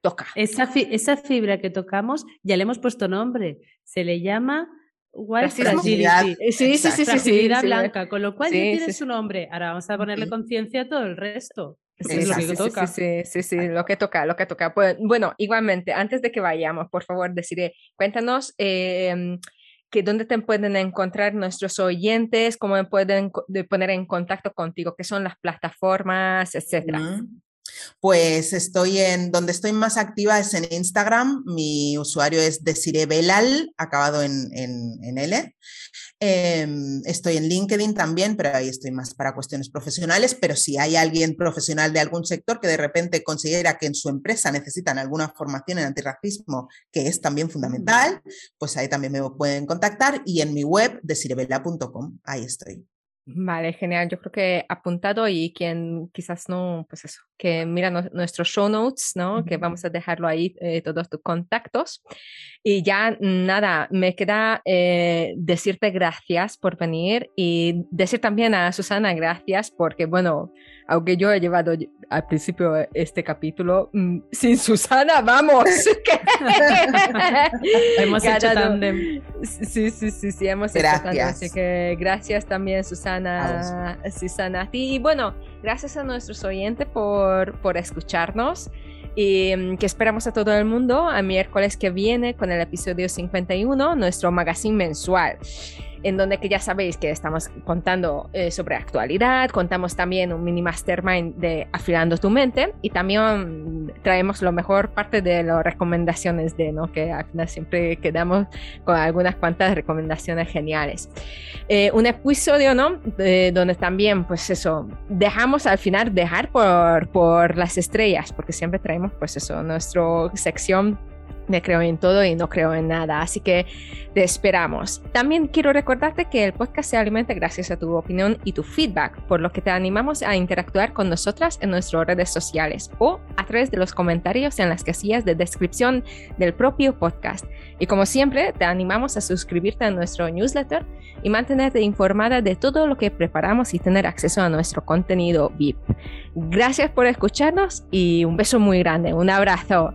toca. Esa, esa fibra que tocamos, ya le hemos puesto nombre, se le llama White Fragility. Sí, sí, sí, sí, sí, blanca, con lo cual ya tiene su nombre. Ahora vamos a ponerle conciencia a todo el resto. Sí, lo que toca. Sí, sí, sí, lo que toca, lo que toca. Pues, bueno, igualmente, antes de que vayamos, por favor, deciré, cuéntanos eh, que dónde te pueden encontrar nuestros oyentes, cómo pueden poner en contacto contigo, qué son las plataformas, etcétera. Pues estoy en, donde estoy más activa es en Instagram, mi usuario es Desirebelal, acabado en, en, L. Em, estoy en LinkedIn también, pero ahí estoy más para cuestiones profesionales, pero si hay alguien profesional de algún sector que de repente considera que en su empresa necesitan alguna formación en antirracismo, que es también fundamental, pues ahí también me pueden contactar y en mi web desirebela.com, ahí estoy. Vale, genial. Yo creo que apuntado y quien quizás no, pues eso, que mira nuestros show notes, ¿no? Que vamos a dejarlo ahí, eh, todos tus contactos. Y ya nada, me queda eh, decirte gracias por venir y decir también a Susana gracias porque, bueno, aunque yo he llevado al principio este capítulo, mm, sin Susana, vamos. hemos hecho tandem. Sí, sí, sí, sí, hemos gracias. hecho tandem. Así que gracias también, Susana, Susana, a ti. Y bueno, gracias a nuestros oyentes por, por escucharnos y mm, que esperamos a todo el mundo a miércoles que viene con el episodio 51, nuestro magazine mensual en donde que ya sabéis que estamos contando eh, sobre actualidad, contamos también un mini mastermind de afilando tu mente y también traemos lo mejor parte de las recomendaciones de, ¿no? Que al final siempre quedamos con algunas cuantas recomendaciones geniales. Eh, un episodio, ¿no? donde también, pues eso, dejamos al final dejar por, por las estrellas, porque siempre traemos, pues eso, nuestra sección me creo en todo y no creo en nada, así que te esperamos. También quiero recordarte que el podcast se alimenta gracias a tu opinión y tu feedback, por lo que te animamos a interactuar con nosotras en nuestras redes sociales o a través de los comentarios en las casillas de descripción del propio podcast. Y como siempre, te animamos a suscribirte a nuestro newsletter y mantenerte informada de todo lo que preparamos y tener acceso a nuestro contenido VIP. Gracias por escucharnos y un beso muy grande, un abrazo.